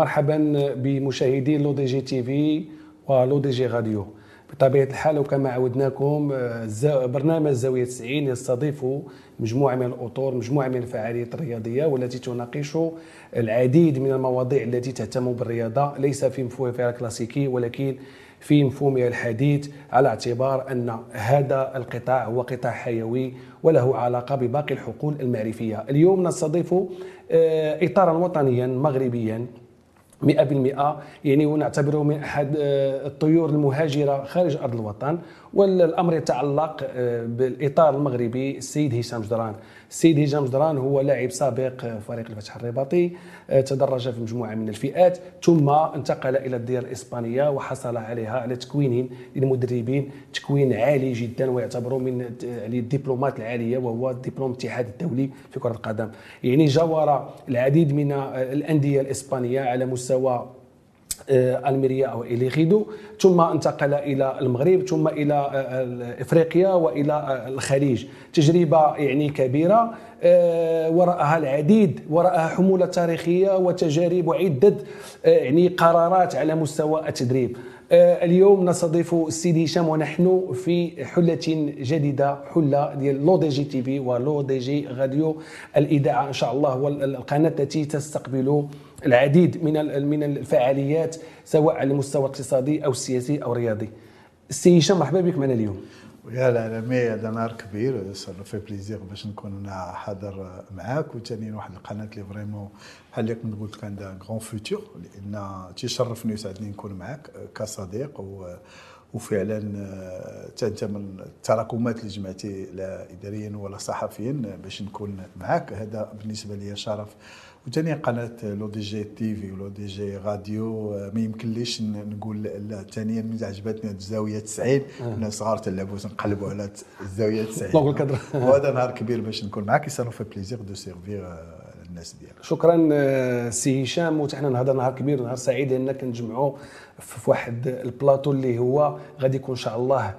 مرحبا بمشاهدي لو دي جي تي في ولو دي جي راديو. بطبيعة الحال وكما عودناكم برنامج زاوية 90 يستضيف مجموعة من الأطر مجموعة من الفعاليات الرياضية والتي تناقش العديد من المواضيع التي تهتم بالرياضة ليس في مفهومها الكلاسيكي ولكن في مفهومها الحديث على اعتبار أن هذا القطاع هو قطاع حيوي وله علاقة بباقي الحقول المعرفية. اليوم نستضيف آه، اطارا وطنيا مغربيا. 100% يعني ونعتبره من أحد آه، الطيور المهاجرة خارج أرض الوطن والأمر يتعلق آه، بالإطار المغربي السيد هشام جدران. السيد هشام جدران هو لاعب سابق فريق الفتح الرباطي آه، تدرج في مجموعة من الفئات ثم انتقل إلى الديار الإسبانية وحصل عليها على تكوين للمدربين تكوين عالي جدا ويعتبر من الدبلومات العالية وهو دبلوم الاتحاد الدولي في كرة القدم. يعني جاور العديد من الأندية الإسبانية على مستوى آه، ألميريا أو اليغيدو ثم انتقل إلى المغرب ثم إلى آه، إفريقيا وإلى آه، الخليج. تجربة يعني كبيرة وراءها العديد وراءها حمولة تاريخية وتجارب وعدة يعني قرارات على مستوى التدريب. اليوم نستضيف السيد هشام ونحن في حلة جديدة حلقة ديال لو دي جي تي في ولو دي جي راديو الإذاعة إن شاء الله والقناة التي تستقبل العديد من من الفعاليات سواء على المستوى الاقتصادي أو السياسي أو الرياضي. السي هشام مرحبا بك معنا اليوم. يا العالمي هذا نهار كبير ça fait plaisir باش نكون أنا حاضر معاك وثاني واحد القناة اللي vraiment بحال اللي كنت قلت لك عندها grand futur لأن تيشرفني ويسعدني نكون معاك كصديق و وفعلا حتى أنت من التراكمات اللي جمعتي لا اداريا ولا صحفيا باش نكون معاك هذا بالنسبة لي شرف وثاني قناة لو دي جي تي في ولو دي جي راديو ما يمكنليش نقول لا ثانيا من عجبتني الزاوية 90 الناس صغار تلعبوا نقلبوا على الزاوية 90 وهذا نهار كبير باش نكون معاك ça nous fait plaisir de servir الناس ديالك. شكرا آه، سي هشام. وحنا نهضر نهار كبير نهار سعيد لأن كنجمعوا في واحد البلاطو اللي هو غادي يكون إن شاء الله آه،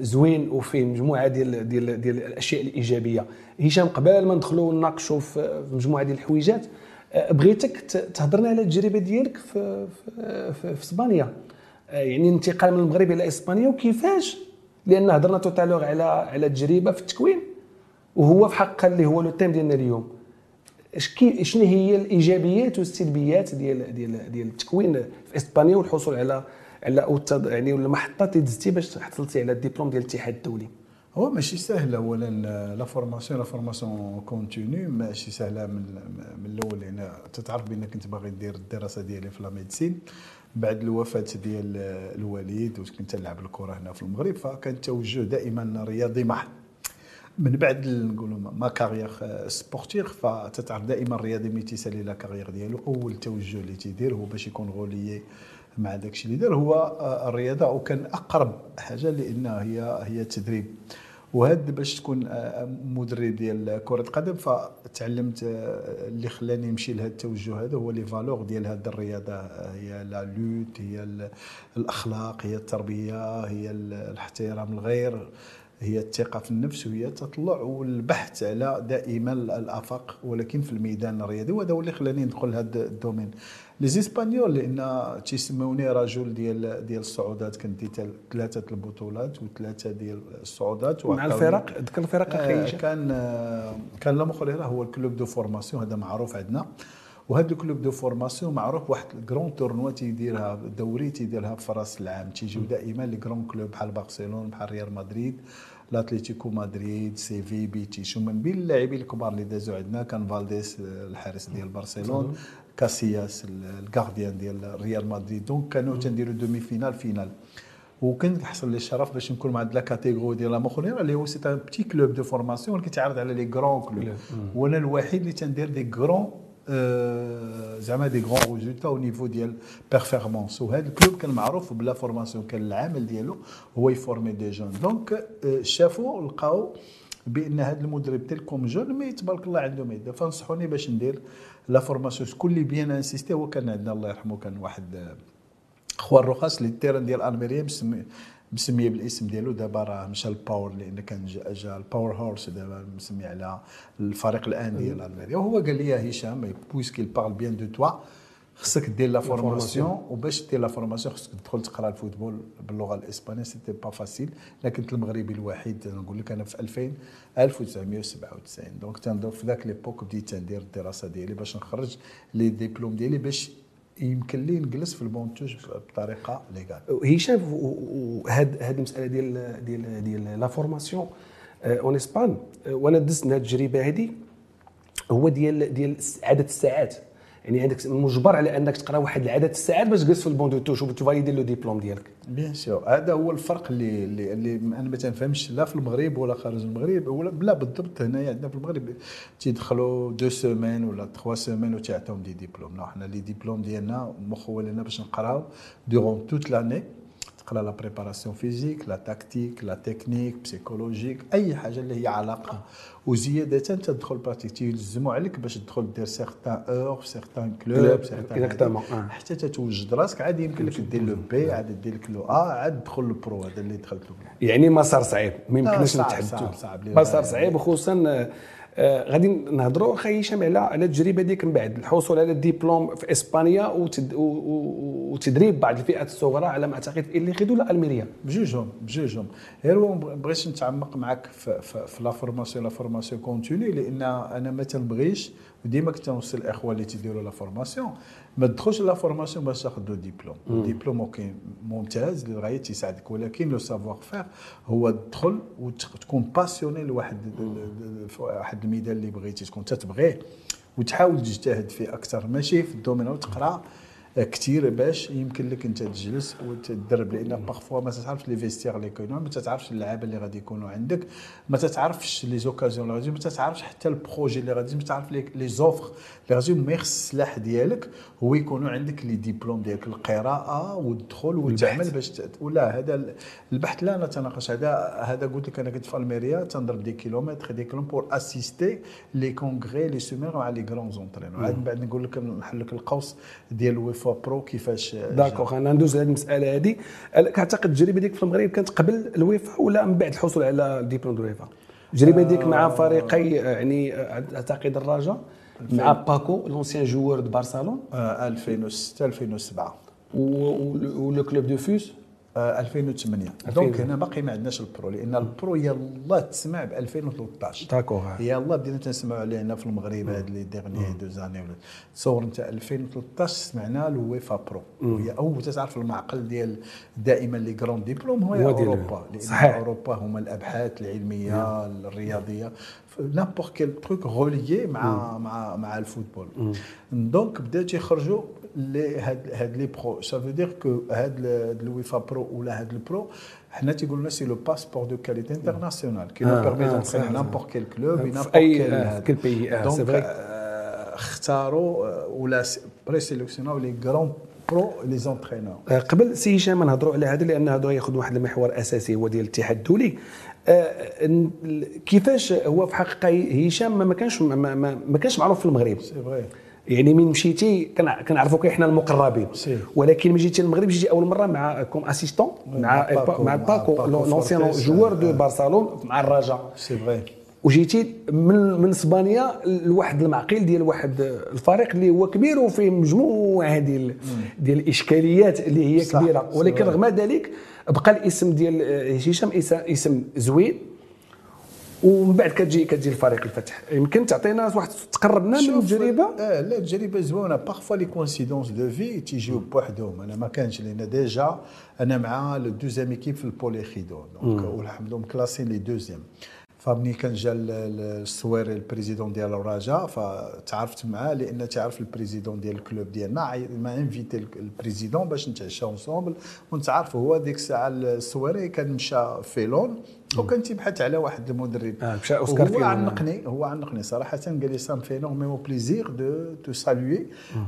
زوين وفيه مجموعة ديال ديال ديال الأشياء الإيجابية. هشام قبل ما ندخلوا نناقشوا في مجموعة ديال الحويجات آه، بغيتك تهضرنا على التجربة ديالك في في, في, في إسبانيا. آه، يعني الانتقال من المغرب إلى إسبانيا وكيفاش؟ لأن هضرنا tout à l'heure على على التجربة في التكوين وهو في حق اللي هو le thème ديالنا اليوم. شنو هي الإيجابيات والسلبيات ديال ديال ديال التكوين في إسبانيا والحصول على على يعني المحطة اللي دزتي باش حصلتي على الدبلوم ديال الاتحاد الدولي. هو ماشي سهل اولا la formation la formation continue ماشي سهلة من من الأول يعني تتعرف بأنك أنت باغي دير الدراسة ديالي في la médecine بعد الوفاة ديال الوالد وكنت نلعب الكرة هنا في المغرب فكان التوجه دائما رياضي محض. من بعد نقولوا ma carrière sportive فتتعرف دائما الرياضي ملي تيسالي la carrière ديالو. أول توجه اللي تيدير هو باش يكون relié مع داك الشيء اللي دار هو آه، الرياضة وكان أقرب حاجة لأنها هي هي التدريب. وهاد باش تكون آه، مدرب ديال كرة القدم فتعلمت آه، اللي خلاني نمشي لهذا التوجه هذا هو les valeurs ديال هذه الرياضة. هي la lutte هي الأخلاق هي التربية هي الاحترام الغير. هي الثقة في النفس وهي التطلع والبحث على دائما الآفاق ولكن في الميدان الرياضي وهذا هو اللي خلاني ندخل هذا الدومين. لي زيسبانيول لأن تيسموني رجل ديال ديال الصعودات كندي ثلاثة البطولات وثلاثه ديال الصعودات مع الفرق ذكر الفرق آه كان آه كان لا هو الكلوب دو فورماسيون هذا معروف عندنا. وهذا الكلوب دو فورماسيون معروف واحد الكرون تورنوا تيديرها دوري تيديرها في راس العام. تيجيو دائما لي كرون كلوب بحال برشلونة بحال ريال مدريد الاتليتيكو مدريد سيفي بيتي. شو من بين اللاعبين الكبار اللي دازوا عندنا كان فالديس الحارس ديال برشلونة كاسياس الكارديان ديال ريال مدريد. دونك كانوا تنديروا دومي فينال فينال. وكان حصل لي الشرف باش نكون مع لا كاتيغوري ديال لا مخرير اللي هو سي ان بتي كلوب دو فورماسيون اللي كيتعرض على لي كرون كلوب. وأنا الوحيد اللي تندير دي كرون زعما دي كرون ريزولتا أو نيفو ديال بيرفورمانس وهذا الكلوب كان معروف بلا فورماسيون كان العامل ديالو هو يفورمي des jeunes donc شافوا لقاو بأن هذا المدرب تلكم jeune mais تبارك الله عنده ميدا فنصحوني باش ندير la formation شكون اللي bien insisté هو كان عندنا الله يرحمه كان واحد خوان رخاص اللي ال terrain ديال الميريا مسمية بالاسم ديالو دابا راه مشى ال Power لأن كان جا, جا ال Power Horse دابا مسمي على الفريق الآن ديال الميريا وهو قال لي هشام puisqu'ils parlent bien de toi خصك دير la formation وباش دير la formation خصك تدخل تقرا الفوتبول باللغة الإسبانية c'était pas facile لكن كنت المغربي الوحيد نقول لك أنا في 2000 1997 donc تنضرب في ذاك l'époque بديت ندير الدراسة ديالي باش نخرج les diplômes ديالي باش يمكن لي نجلس في المونتوج بطريقة légale. هشام وهاد هاد المسألة ديال ديال ديال la formation en Espagne وأنا دزت هاد التجربه هذه هو ديال ديال عدد الساعات. يعني عندك مجبر على انك تقرا واحد العدد الساعات باش تجلس في ال banc de touche وتفاليدي le diplôme ديالك. bien sûr. هذا هو الفرق اللي اللي, اللي أنا ما تنفهمش. لا في المغرب ولا خارج المغرب ولا لا بالضبط. هنايا عندنا في المغرب تيدخلوا deux semaines ولا trois semaines وتعطيهم des diplômes. حنا les diplômes ديالنا مخولين باش نقراو durant toute l'année تقرا la préparation physique la tactique la technique psychologique أي حاجة اللي هي علاقة. وزيادة تدخل partie تيلزموا عليك باش تدخل دير certaines heures certains clubs certains حتى تتوجد راسك عاد يمكن لك دير le B عاد دير لك le A عاد تدخل ال pro هذا اللي دخلت له يعني مسار صعيب ما يمكنش نتحدثوا. مسار صعيب وخصوصا آه غادي نهضروا خويا هشام على على التجربه ديك من بعد. الحصول على الدبلوم في إسبانيا وتد وتدريب بعض الفئات الصغرى على ما أعتقد اللي خدوا ولا ألميريا. بجوجهم بجوجهم. غير هو بغيتش نتعمق معك في, في, في la formation la formation continue لأن أنا ما تنبغيش وديما كنت نوصل الأخوة اللي تيديروا la formation. ما تدخلش la formation باش تاخذ de diplôme الدبلوم OK ممتاز للغايه تيساعدك ولكن le savoir-faire هو تدخل وتكون passionné لواحد واحد الميدان اللي بغيتي تكون. تتبغيه وتحاول تجتهد فيه أكثر. ماشي في ال domaine وتقرا كثير باش يمكن لك أنت تجلس وتدرب لأن parfois ما تعرفش les vestiaires اللي كاينين ما تعرفش اللعابة اللي غادي يكونوا عندك ما تعرفش les occasions اللي غادي ما تعرفش حتى ال projet اللي غادي ما تعرف les offres اللي غادي ما يخص السلاح ديالك هو يكونوا عندك les diplômes ديالك القراءة والدخول وتعمل باش ولا هذا البحث لا نتناقش هذا هذا قلت لك أنا كنت في ألميريا تنضرب des kilomètres des kilomètres pour assister les congrès les séminaires مع les grands entraîneurs عاد بعد نقول لك نحل لك القوس ديال الويفا pro كيفاش d'accord. أنا ندوز لهذه المسألة هذه. كتعتقد التجربه ديك في المغرب كانت قبل الويفا ولا من بعد الحصول على diplôme de الويفا؟ التجربه ديك مع فريقي يعني أعتقد الرجاء مع باكو l'ancien joueur de Barcelone 2006 2007 و le club de FUS 2008 donc هنا باقي ما عندناش ال pro لأن ال pro يلاه تسمع ب 2013 d'accord يلاه بدينا تنسمعوا عليه هنا في المغرب هاد les dernières deux années ولا. تصور أنت 2013 سمعنا الويفا pro. وهي اول تعرف المعقل ديال دائما les grands diplômes هو أوروبا. لأن صحيح. أوروبا هما الأبحاث العلمية الرياضية. n'importe quel truc relié مع مع مع الفوتبول. donc بداو تيخرجوا لي هاد هاد les pros ça veut dire que هاد الويفا pro ولا هاد ال pro حنا تيقولوا لنا c'est le passeport de qualité internationale qui nous permet d'entraîner n'importe quel club n'importe quel quel pays donc اختاروا ولا présélectionnaو les grands pros les entraîneurs قبل سي هشام نهضروا على هذا لأن هذا يأخذ واحد المحور أساسي هو ديال الاتحاد الدولي. كيفاش هو في حقيقة هشام ما كانش ما, ما, ما كانش معروف في المغرب؟ c'est vrai يعني من مشيتي كنعرفوك إحنا المقربين. ولكن من جيتي المغرب جيتي أول مرة مع comme assistant مع مع باكو l'ancien joueur de Barcelone مع الرجاء c'est vrai وجيتي من من إسبانيا لواحد المعقل ديال واحد الفريق اللي هو كبير وفيه مجموعة ديال ديال الإشكاليات اللي هي كبيرة. ولكن رغم ذلك بقى الاسم ديال هشام اسم زوين. ومن بعد كتجي كتجي الفريق الفتح يمكن تعطينا واحد تقربنا من التجربة؟ آه لا التجربة زوينة. parfois les coïncidences de vie تيجيو بوحدهم أنا ما كانش لأن déjà أنا مع le deuxième équipe في البوليخيدو donc والحمد لله مكلاسين les deuxièmes فمني كان جا السويري ال président ديال الرجاء فتعرفت معاه لأن تعرف ال président ديال ال club ديالنا m'a invité ال président باش نتعشاو ensemble ونتعرفوا هو ديك الساعة السويري كان مشى فيلون وكان تيبحث على واحد المدرب. آه مشى أوسكار هو عنقني هو عنقني صراحة قال لي ça me fait énormément plaisir de te saluer.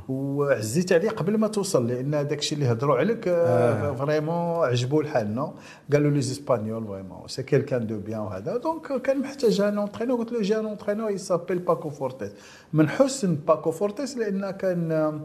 وعزيت عليه قبل ما توصل لأن داك الشيء اللي هضروا عليك آه. vraiment عجبوا الحال non؟ قالوا لي espagnol vraiment c'est quelqu'un de bien وهذا donc كان محتاج un entraîneur قلت له j'ai un entraîneur il s'appelle باكو فورتيس من حسن باكو فورتيس لأن كان آه،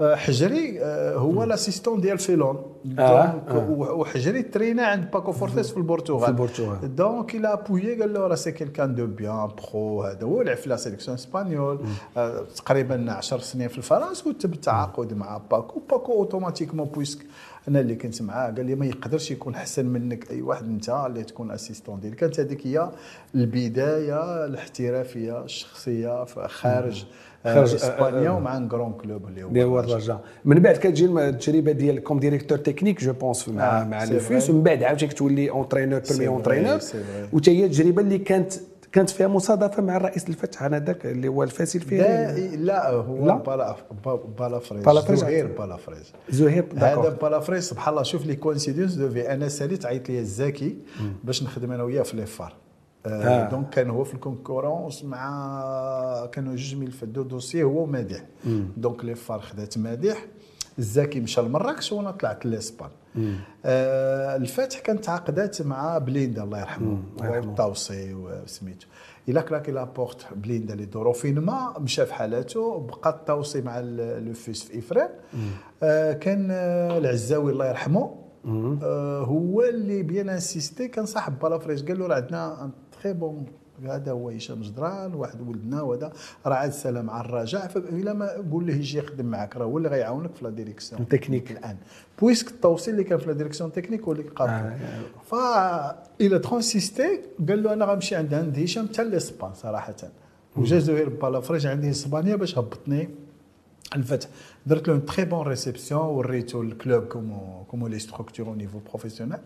حجري آه، هو l'assistant ديال فيلون. آه، donc وحجري entraînا عند باكو فورتيس في البرتغال. في البرتغال. donc il a appuyé قال له راه c'est quelqu'un de bien pro هذا هو لعب في la sélection espagnole آه، تقريبا 10 سنين في الفرنسا وتم التعاقد مع باكو باكو automatiquement puisque أنا اللي كنت معاه قال لي ما يقدرش يكون أحسن منك أي واحد أنت اللي تكون assistant ديالك. كانت هذيك هي البداية الاحترافية الشخصية خارج خارج، خارج آه، إسبانيا آه. ومع grand club اللي هو الرجاء. من بعد كتجي التجربه ديال comme directeur technique je pense مع آه، مع لوفيس. ومن بعد عاوتاني تولي entraîneur vrai، entraîneur. وتا هي التجربة اللي كانت كانت فيها مصادفة مع الرئيس الفتح هذاك اللي هو الفاسي الفيري لا هو لا؟ بالا با- بالافريز بالافريز. زهير بالافريز زهير هذا بالافريز سبحان الله شوف لي coïncidence de vie أنا ساليت عيط لي الزكي باش نخدم أنا وياه في les FAR آه. آه. donc كان هو في ال concurrence مع كانوا جوج ملفدو دوسي هو ومادح donc les FAR خدات مادح الزكي مشى لمراكش وأنا طلعت l'Espagne آه الفتح كانت عقدات مع بليندا الله يرحمه. والطاوسي وسميتو. إلا claqué la porte بليندا لي ظروفين ما مشى في حالته بقى الطاوسي مع لو فيس في إفران. آه كان آه، العزاوي الله يرحمه. آه هو اللي bien insisté كان صاحب بالافريج قال له راه عندنا très bon. هذا هو هشام جدران واحد ولدنا وهذا. راه عاد سلام مع الرجاء. فإلا ما قول له يجي يخدم معك راه هو اللي غيعاونك في la direction. technique. الآن. puisque الطاوسي اللي كان في la direction technique هو اللي قابل آه. voilà très insisté قال له أنا غنمشي عند عند هشام حتى ل Espagne صراحة. وجا زهير بالافريج عندي إسبانيا باش هبطني. الفتح درت له une très bonne réception وريتو ال club comment comment les structures au niveau professionnel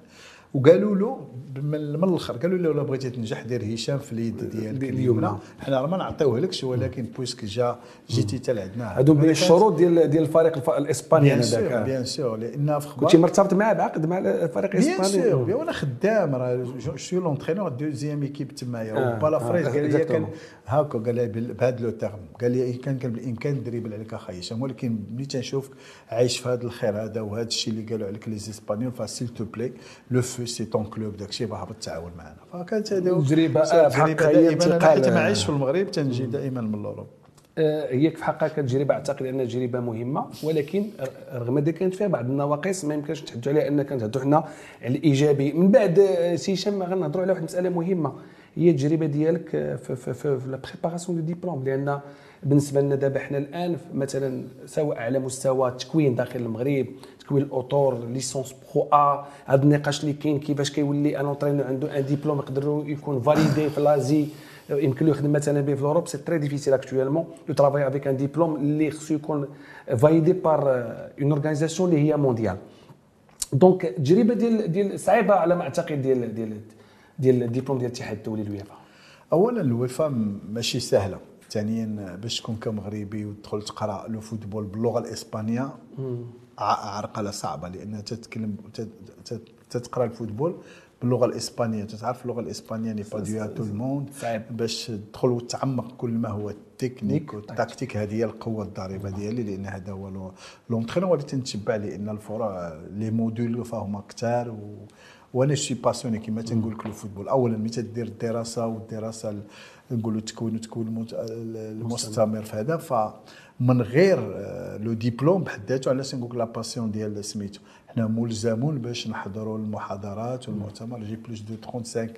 وقالوا له من الآخر قالوا له الا بغيتي تنجح دير هشام في اليد ديالك ديال اليمنى اليمنى. حنا راه ما نعطيوهلكش ولكن puisque جا جيتي حتى لعندنا. هادو من الشروط ديال ديال الفريق الف- الإسباني bien sûr هذاك bien sûr لأن في كنتي مرتبط معاه بعقد مع الفريق bien الإسباني؟ sûr bien وأنا خدام راه شو لونترينور دوزيام ايكيب تمايا آه، وبالافريز آه، قال لي كان. هاكا قال لي بهذا لو تيرم قال لي كان كان بالامكان دريبل عليك أخي هشام ولكن ملي تنشوفك عايش في هذا الخير هذا وهذا الشيء اللي قالوا عليك لي اسبانيول فاسيل تو بلاي لو فو سي تون كلوب داك الشيء باه بالتعاون معنا. فكانت هذه آه، تجربه بحق هي دائما أنا انتقال، حيت ما آه. عايش في المغرب تنجي دائما من الأوروب. آه، هي في حقها كانت تجربه أعتقد انها تجربه مهمة ولكن رغم ذلك كانت فيها بعض النواقص ما يمكنش نتحدثوا عليها أن كانت هضروا حنا على الإيجابي. من بعد آه، سي هشام غنهضروا على واحد المسألة مهمة هي التجربه ديالك آه، في في في, في la préparation de diplôme لأن بالنسبة لنا دابا حنا الآن مثلا سواء على مستوى التكوين داخل المغرب تكوين الأطور licence pro A هذا النقاش اللي كاين كيفاش كيولي أن entraîneur عنده un diplôme يقدر يكون validé في l'Asie يمكن له يخدم مثلا به في Europe c'est très difficile actuellement de travailler avec un diplôme اللي خصو يكون validé par une organisation اللي هي mondiale donc التجربه ديال ديال صعيبة على ما أعتقد ديال ديال ديال الدبلوم ديال الاتحاد الدولي الويفا. اولا الويفا ماشي سهلة. ثانيا باش تكون كمغربي وتدخل تقرأ le football باللغة الإسبانية عرقلة صعبة لأن تتكلم تت- تت- تتقرأ ال football باللغة الإسبانية. تتعرف اللغة الإسبانية n'est pas de tout le monde. باش تدخل وتعمق كل ما هو ال technique وال tactique هذه هي القوة الضاربه ديالي لأن هذا هو le- l'entraîneur. اللي تنتبع لأن الفرع les modules فهما كثار و وأنا je suis passionné كما تنقول لك ال football. اولا ملي تدير الدراسة والدراسة ال- نقولوا وتكوين المت- المستمر في هذا فمن غير آه، le diplôme بحد ذاته علاش نقول la passion ديال سميتو. حنا ملزمون باش نحضروا المحاضرات والمؤتمر. j'ai plus de 35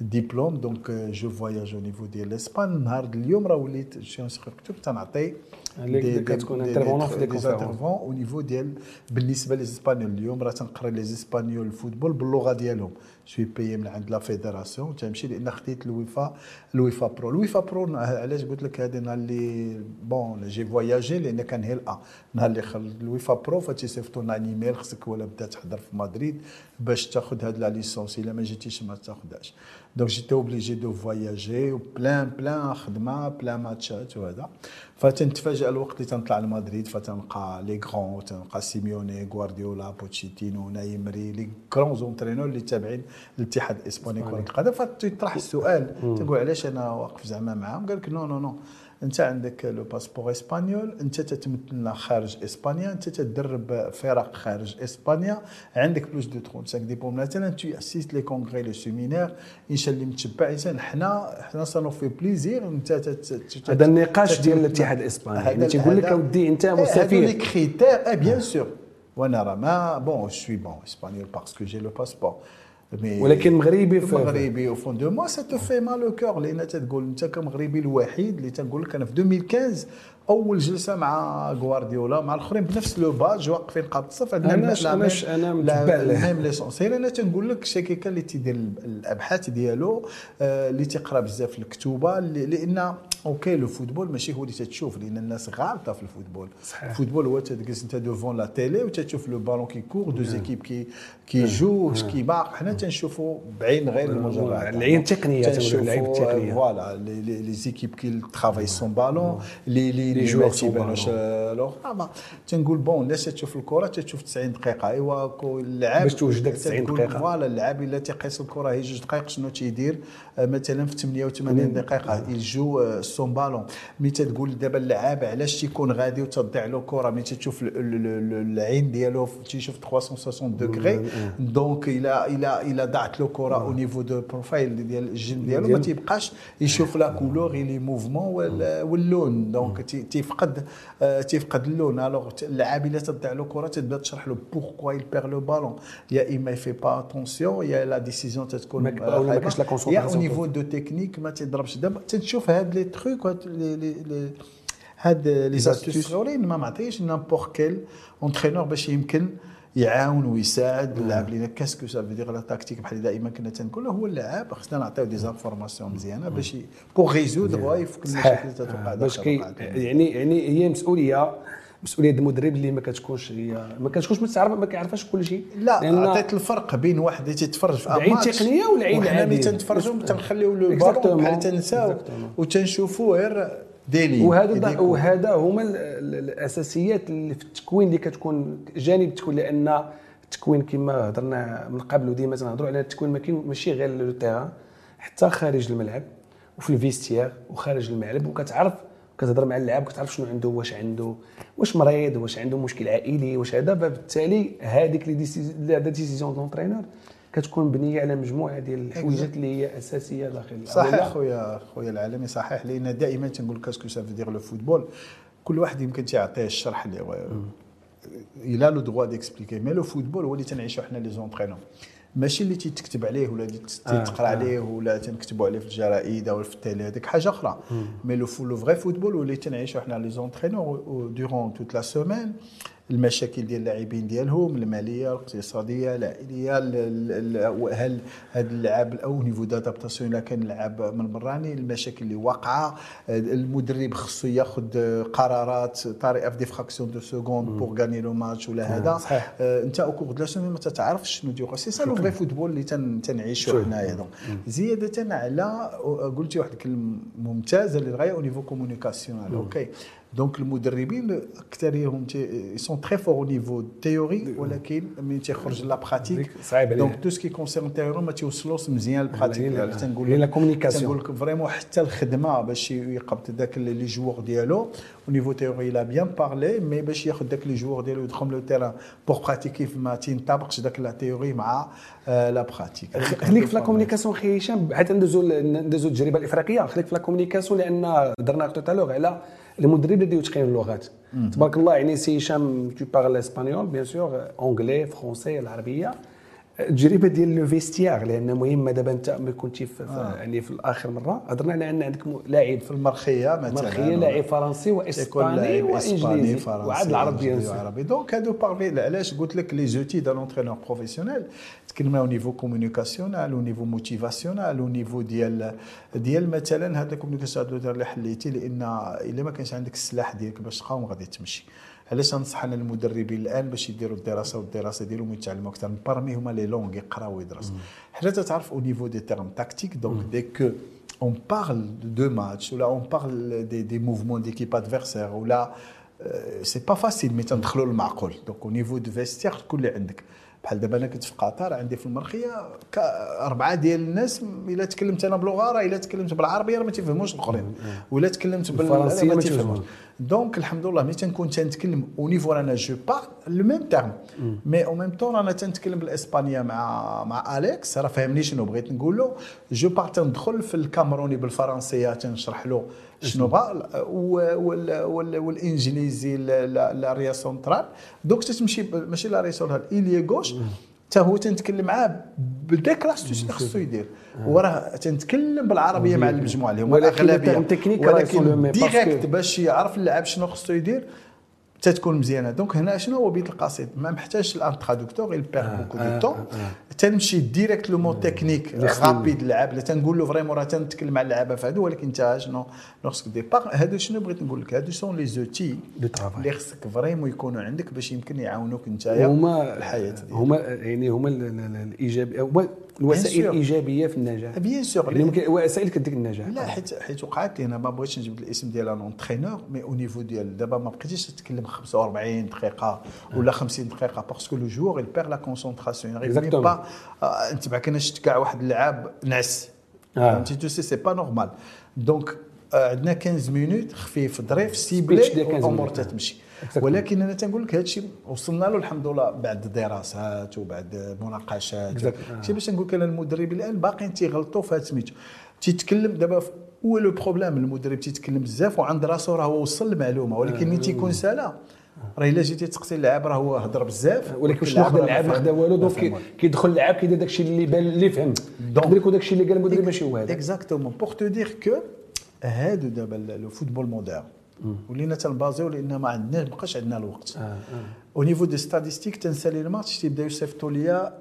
diplômes donc je voyage au niveau ديال l'Espagne نهار اليوم راه وليت je suis instructeur تنعطي اللي كتكون intervenant في conférences. intervenant au niveau ديال بالنسبة لل espagnols اليوم راه تنقرا les Espagnols ال football باللغة ديالهم je suis payé من عند la fédération تمشي لأن خديت الويفا الويفا pro الويفا pro علاش قلت لك هذا نهار اللي bon j'ai voyagé لأن كان هي الأ نهار اللي خل الويفا pro فتيصيفطونا ايميل خصك ولا بدا تحضر في مدريد باش تاخذ هاد la licence الا ما جيتيش ما تاخذهاش donc j'étais obligé de voyager و plein plein خدمه plein ماتشات وهذا فتنتفاجئ الوقت اللي تنطلع لمدريد فتنلقى les grands تنلقى سيميوني غوارديولا بوتشيتينو إيمري les grands entraîneurs اللي تابعين الاتحاد الاسباني كره القدم فتطرح السؤال تقول علاش أنا واقف زعما معاهم قال لك non non non انت عندك le passeport espagnol انت تتمثلنا خارج اسبانيا انت تدرب فرق خارج اسبانيا. عندك plus de 35 diplômes مثلا tu assistes les congrès le séminaire. انشاء اللي متبع إنسان حنا حنا ça nous fait plaisir انت هذا النقاش ديال الاتحاد الإسباني. يعني تيقول لك أودي أنت مسافر هذو les critères bien sûr وأنا راه ما bon suis bon espagnol parce que j'ai le passeport ولكن مغربي في مغربي au fond de moi ça te fait mal au cœur لأن تقول انت كمغربي الوحيد اللي تنقول لك أنا في 2015 اول جلسه مع غوارديولا مع الاخرين بنفس le badge واقفين قاد الصف عندنا أنا أنا متبع له même l'essentiel أنا تنقول لك شي كيكا اللي تيدير الابحاث ديالو آه، اللي تيقرا بزاف الكتوبه لأن OK le football ماشي هو اللي تتشوف لأن الناس غالطه في ال football صحيح. ال football هو تجلس أنت devant la télé وتشوف le ballon qui court deux équipes qui qui jouent كي باق حنا تنشوفوا بعين غير المجرد. العين التقنية تنشوفوا العين التقنية. voilà les équipes qui travaillent sans ballon les les les joueurs تيبانوش لوغ تنقول bon الناس تشوف الكرة تشوف 90 دقيقة. ايوا اللعاب باش توجدك 90 دقيقة. voilà اللاعب إلا تيقيس الكرة هي جوج دقائق شنو تيدير؟ مثلا في 88 دقيقة jeu sans ballon ملي تقول دابا اللعاب علاش تيكون غادي وتضيع له كرة؟ ملي تشوف العين ديالو تيشوف 360 degrés donc إلى إلى إلى ضاعت له كرة au niveau du profil ديال الجن ديالو. ما تيبقاش يشوف la couleur les mouvements واللون. donc تيفقد تيفقد اللون. alors اللاعب إلا تضيع له كرة تبدا تشرح له pourquoi il perd le ballon يا اما il fait pas attention يا la décision تتكون ما كاينش la concentration niveau de technique ما تضربش دابا تشوف هاد les trucs les هاد les astuces صغيرين ما معطيش n'importe quel entraîneur باش يمكن يعاون ويساعد اللاعب لينا qu'est-ce que ça veut dire la tactique بحال دائما كنا تنقول هو اللاعب خصنا نعطيو des informations مزيانه باش pour résoudre يفك المشاكل اللي تتوقع باش يعني يعني هي مسؤوليه مسؤولية المدرب اللي ما كتكونش هي ما كتكونش مستعرف ما كيعرفش كل شيء. لا عطيت الفرق بين واحد اللي تيتفرج في عين تقنية ولا عين عاديه اللي تنتفرجوا تنخليو لو بحال تنساو وتنشوفوا غير ديلي وهذا وهذا هما الأساسيات اللي في التكوين اللي كتكون جانب التكوين لأن التكوين كما هضرنا من قبل وديما تنهضروا على التكوين ماشي غير le terrain حتى خارج الملعب وفي ال vestiaire وخارج الملعب وكتعرف كتهضر مع اللاعب كتعرف شنو عنده واش عنده واش مريض واش عنده مشكل عائلي واش هذا. فبالتالي هذيك les décisions d'entraîneur كتكون مبنيه على مجموعة ديال الحويجات اللي هي أساسية داخل صحيح خويا خويا العالمي صحيح لأن دائما تنقول qu'est-ce que ça veut dire le football كل واحد يمكن تيعطيه الشرح اللي هو il a le droit d'expliquer mais le football هو اللي تنعيشو حنا les entraîneurs ماشي اللي تيتكتب عليه ولا اللي تقرا آه عليه ولا تنكتبوا عليه في الجرائد أو في ال télé هذيك حاجة أخرى. mais le le vrai football واللي تنعيشوا حنا les entraîneurs durant toute la semaine المشاكل ديال اللاعبين ديالهم المالية الاقتصادية العائلية هل هذا اللعاب au niveau d'adaptation إلا كان لعب من براني المشاكل اللي واقعة. المدرب خصو ياخذ قرارات طريقة في des fractions de seconde pour gagner le match ولا هذا. آه، أنت au cours de ما تتعرفش شنو دير c'est ça le vrai football اللي تنعيشوا حنايا. زيادة على قلتي واحد الكلمة ممتازة للغايه au niveau communicationnel OK donc المدربين اكثرهم sont très forts au niveau théorie ولكن ملي تيخرج la pratique صعيب donc tout ce qui concerne théorie ما تيوصلوش مزيان ال pratique تنقول la communication تنقول لك vraiment حتى الخدمه باش يقبط ذاك les joueurs ديالو au niveau théorie il a bien parlé mais باش ياخذ ذاك les joueurs ديالو يدخل le terrain pour pratiquer ما تينطبقش ذاك la théorie مع la pratique خليك في la communication خي هشام حيت ندوزو ندوزو التجربه الافريقيه خليك في la communication لأن هضرنا tout à l'heure على المدرب اللي يتقن اللغات تبارك الله يعني سي هشام tu parles espagnol bien sûr anglais français العربيه التجربه ديال le vestiaire لأن مهمه دابا أنت ملي كنتي في آه. يعني في الآخر مرة. هضرنا على أن عندك لاعب في المرخية مثلا المرخيه لاعب فرنسي وإسباني وإنجليزي. وعاد العربي العربي donc هادو parmi علاش قلت لك les outils d'un entraîneur professionnel تكلمنا au niveau communicationnel au niveau motivationnel au niveau ديال ديال مثلا هذا ال communication اللي حليتي لأن الا ما كانش عندك السلاح ديالك باش تقاوم غادي تمشي علاش ننصح أنا المدربين الآن باش يديروا الدراسة والدراسة ديالهم ويتعلموا أكثر parmi هما les langues يقراو ويدرسوا؟ حتى تعرف au niveau des termes tactiques donc dès qu'on parle de match ولا on parle des, des mouvements d'équipe adversaire ولا euh, c'est pas facile mais تندخلوا المعقول. donc au niveau du vestiaire تكون اللي عندك. بحال دابا أنا كنت في قطر عندي في المرخية أربعة ديال الناس إلا تكلمت أنا بلغه راه إلا تكلمت بالعربية راه ما تيفهموش الآخرين. ولا تكلمت بال- بالفرنسية ما تيفهموش. donc الحمد لله ملي تنكون تنتكلم au niveau رانا je parle le même terme mais en même temps رانا تنتكلم بالاسبانيه مع مع اليكس راه فهمني شنو بغيت نقول له je parle تندخل في الكامروني بالفرنسيه تنشرح له شنو وال- والإنجليزي l'arrière central donc تتمشي ماشي l'arrière central ailier gauche حتى هو تنتكلم معاه بداك l'astuce اللي خصو يدير. وراه تنتكلم بالعربية مع المجموعة اللي هما الاغلبيه ولكن direct باش يعرف اللاعب شنو خصو يدير. تتكون مزيانة. donc هنا شنو هو بيت القصيد؟ ما محتاجش الان traducteur il perd beaucoup آه، de temps تنمشي direct le mot technique rapide اللعاب لا تنقول له vraiment راه تنتكلم مع اللعابة في هادو ولكن انت شنو؟ خصك دير باغ هادو شنو بغيت نقول لك؟ هادو sont les outils de. اللي خصك vraiment يكونوا عندك باش يمكن يعاونوك انت هما الحياة. هما يعني هما ال- ال- ال- الإيجابي الوسائل. الإيجابية في النجاح bien sûr يعني ممكن وسائل كديك النجاح لا حيت حيت وقعت لي أنا ما بغيتش نجبد الاسم ديال un entraîneur mais au niveau ديال دابا ما بقيتيش تتكلم 45 دقيقة ولا 50 دقيقة parce que le il perd la concentration يعني Exactement. با انت بعك أنا شفت كاع واحد اللعاب نعس آه. فهمتي tu sais c'est pas normal donc عندنا 15 minutes خفيف ظريف ciblé ديال 15 الأمور. تتمشي. ولكن أنا تنقول لك هذا الشيء وصلنا له الحمد لله بعد دراسات وبعد مناقشات. شي باش نقول لك أنا المدربين الآن باقيين تيغلطوا في هذا سميتو. تيتكلم دابا هو le problème المدرب تيتكلم بزاف وعند راسو راه هو وصل المعلومة ولكن ملي تيكون سالا راه إلا جيتي تقتل اللاعب راه هو هضر بزاف ولكن شنو واخد اللاعب؟ ما خدا والو donc كي- كيدخل اللاعب كيدير داكشي اللي بان اللي فهم دونك- يقدر يكون داكشي اللي قال المدرب ماشي هو هذاك. exactement pour te dire que هادو دابا le football moderne ولينا تن baser يو لأن ما عندناش بقاش عندنا الوقت. au niveau des statistiques تنسالي الماتش تيبداو يصيفطوا ليا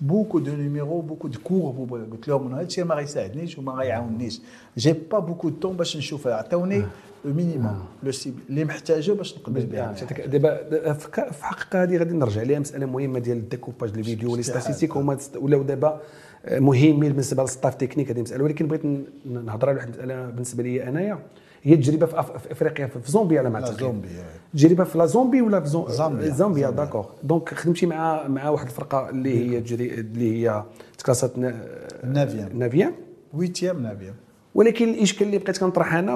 beaucoup de numéros beaucoup de كور قلت لهم هذا الشيء ما غيساعدنيش وما غيعاونيش j'ai pas beaucoup de temps باش نشوفها عطاوني ال minimum le سيبل اللي محتاجة باش نقدر بها. دابا في الحقيقة هذه غادي نرجع ليها مسألة مهمة ديال ال découpage ال vidéo les statistiques هما ولاو دابا مهمين بالنسبة لل staff technique هذه مسألة. ولكن بغيت نهضر على واحد المساله بالنسبة لي أنايا. هي التجربه في, إفريقيا في زومبيا على ما اعتقد زومبي، تجربه في لا زومبي ولا في زو... زامبيا. d'accord. donc خدمتي مع مع واحد الفرقة اللي هي جري... اللي هي ت classe ات نافيان. نافيان huitième نابيا ولكن الإشكال اللي بقيت كنطرح أنا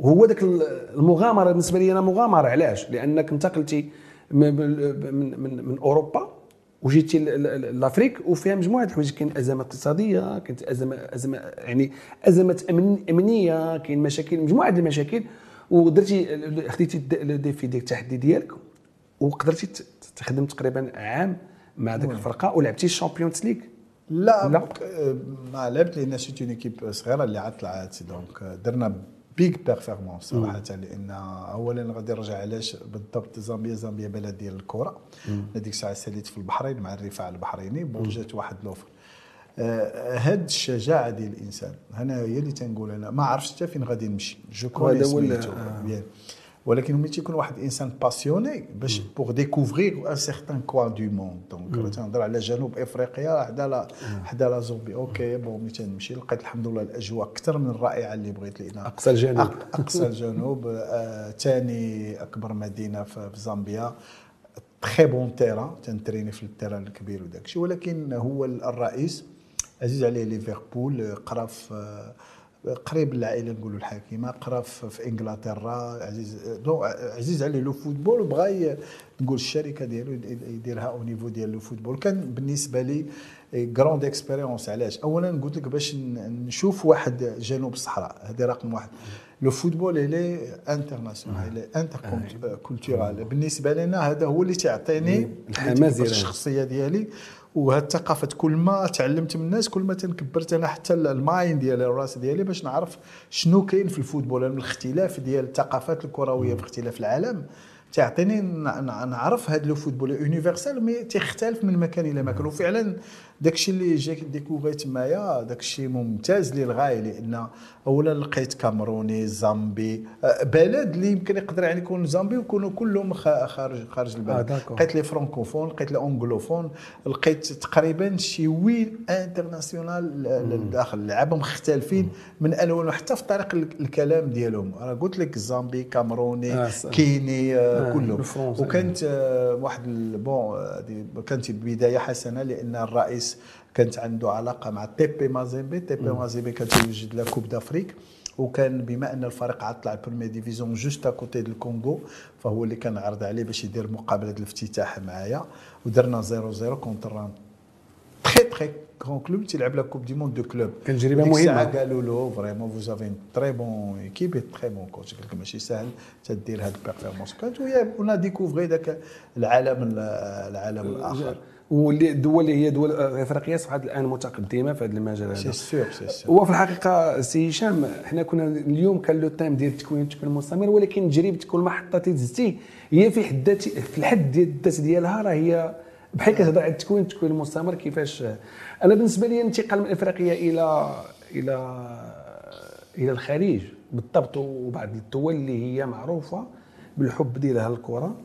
هو ذاك المغامرة. بالنسبة لي أنا مغامرة. علاش؟ لأنك انتقلتي من من من, من أوروبا وجيتي l'Afrique وفيها مجموعة الحوايج كاين أزمة اقتصادية كانت ازمه ازمه يعني أزمة أمن أمنية كاين مشاكل مجموعة المشاكل ودرتي خديتي ال d- ال défi ديال التحدي ديالك وقدرتي تخدم تقريبا عام مع ذاك الفرقة ولعبتي ال Champions League لا, لا. لا. ما لعبت لأن c'est une équipe صغيرة اللي عاد طلعت donc درنا belle performance صراحة لأن اولا غادي نرجع علاش بالضبط زامبيا زامبيا بلد ديال الكرة. هذيك الساعة ساليت في البحرين مع الرفاع البحريني bon جات واحد l'offre آه، هاد الشجاعة ديال الإنسان هنا هي اللي تنقول أنا ما عرفتش حتى فين غادي نمشي. je connais سميتو ولكن ملي تيكون واحد الانسان passionné باش pour découvrir un certain coin du monde donc تنهضر على جنوب إفريقيا حدا لا حدا لا زومبي. OK bon ملي تنمشي لقيت الحمد لله الأجواء أكثر من الرائعه اللي بغيت لأن أقصى الجنوب. أقصى الجنوب. ثاني أكبر مدينة في في زامبيا. très bon terrain تن entraîner في ال terrain الكبير وداك الشيء. ولكن هو الرئيس عزيز عليه ليفربول قرأ في قريب للعائلة نقولوا الحاكمه قرا في إنجلترا عزيز دو عزيز عليه le football وبغى نقول الشركة ديالو يد- يديرها au niveau ديال le football. كان بالنسبة لي grande expérience علاش؟ اولا قلت لك باش نشوف واحد جنوب الصحراء هذه رقم واحد. le football il est international il est interculturel بالنسبة لنا هذا هو اللي تعطيني الحماس تكبر ديالها. الشخصية ديالي. وهاد الثقافه كل ما تعلمت من الناس كل ما تنكبرت أنا حتى ال mind ديالي الراس ديالي باش نعرف شنو كاين في ال football من الاختلاف ديال الثقافات الكروية في اختلاف العالم. تعطيني نعرف هذا le football universel mais تيختلف من مكان إلى مكان. وفعلا داكشي اللي j'ai découvert تمايا داكشي ممتاز للغايه لأن اولا لقيت كامروني زامبي آه، بلد اللي يمكن يقدر يعني يكون زامبي ويكونوا كلهم خارج خارج البلد آه،. لقيت لي francophones لقيت لي anglophones لقيت تقريبا شي وين international للداخل لعبه مختلفين من الوان حتى في طريق ال- الكلام ديالهم أنا قلت لك زامبي كامروني آه،. كيني آه آه، كلهم. وكانت آه واحد bon كانت بداية حسنة لأن الرئيس كانت عنده علاقة مع تيبي مازيمبي. تيبي مازيمبي كان تيوجد la Coupe d'Afrique وكان بما أن الفريق عاد طلع ال première division juste côté de الكونغو فهو اللي كان عرض عليه باش يدير مقابلة الافتتاح معايا. ودرنا 0 0 contre très très grand club تيلعب la Coupe du monde des clubs كان مهمة. الساعة قالوا له vraiment vous avez très bonne équipe très bon coach قال لك ماشي سهل تدير هاد ال performance كانت ويا ونا découvrir ذاك العالم ال- العالم الآخر. واللي الدول اللي هي دول افريقيا صبحت الان متقدمة في هذا المجال سي هذا سي في الحقيقة سي هشام حنا كنا اليوم كان le thème ديال التكوين التكوين المستمر ولكن تجربه كل محطه تزتي هي في حد في الحد ديال الذات ديالها راه هي بحال كتهضر على التكوين التكوين المستمر كيفاش؟ أنا بالنسبة لي الانتقال من إفريقيا إلى إلى إلى الخليج بالضبط وبعض الدول اللي هي معروفة بالحب ديالها للكرة.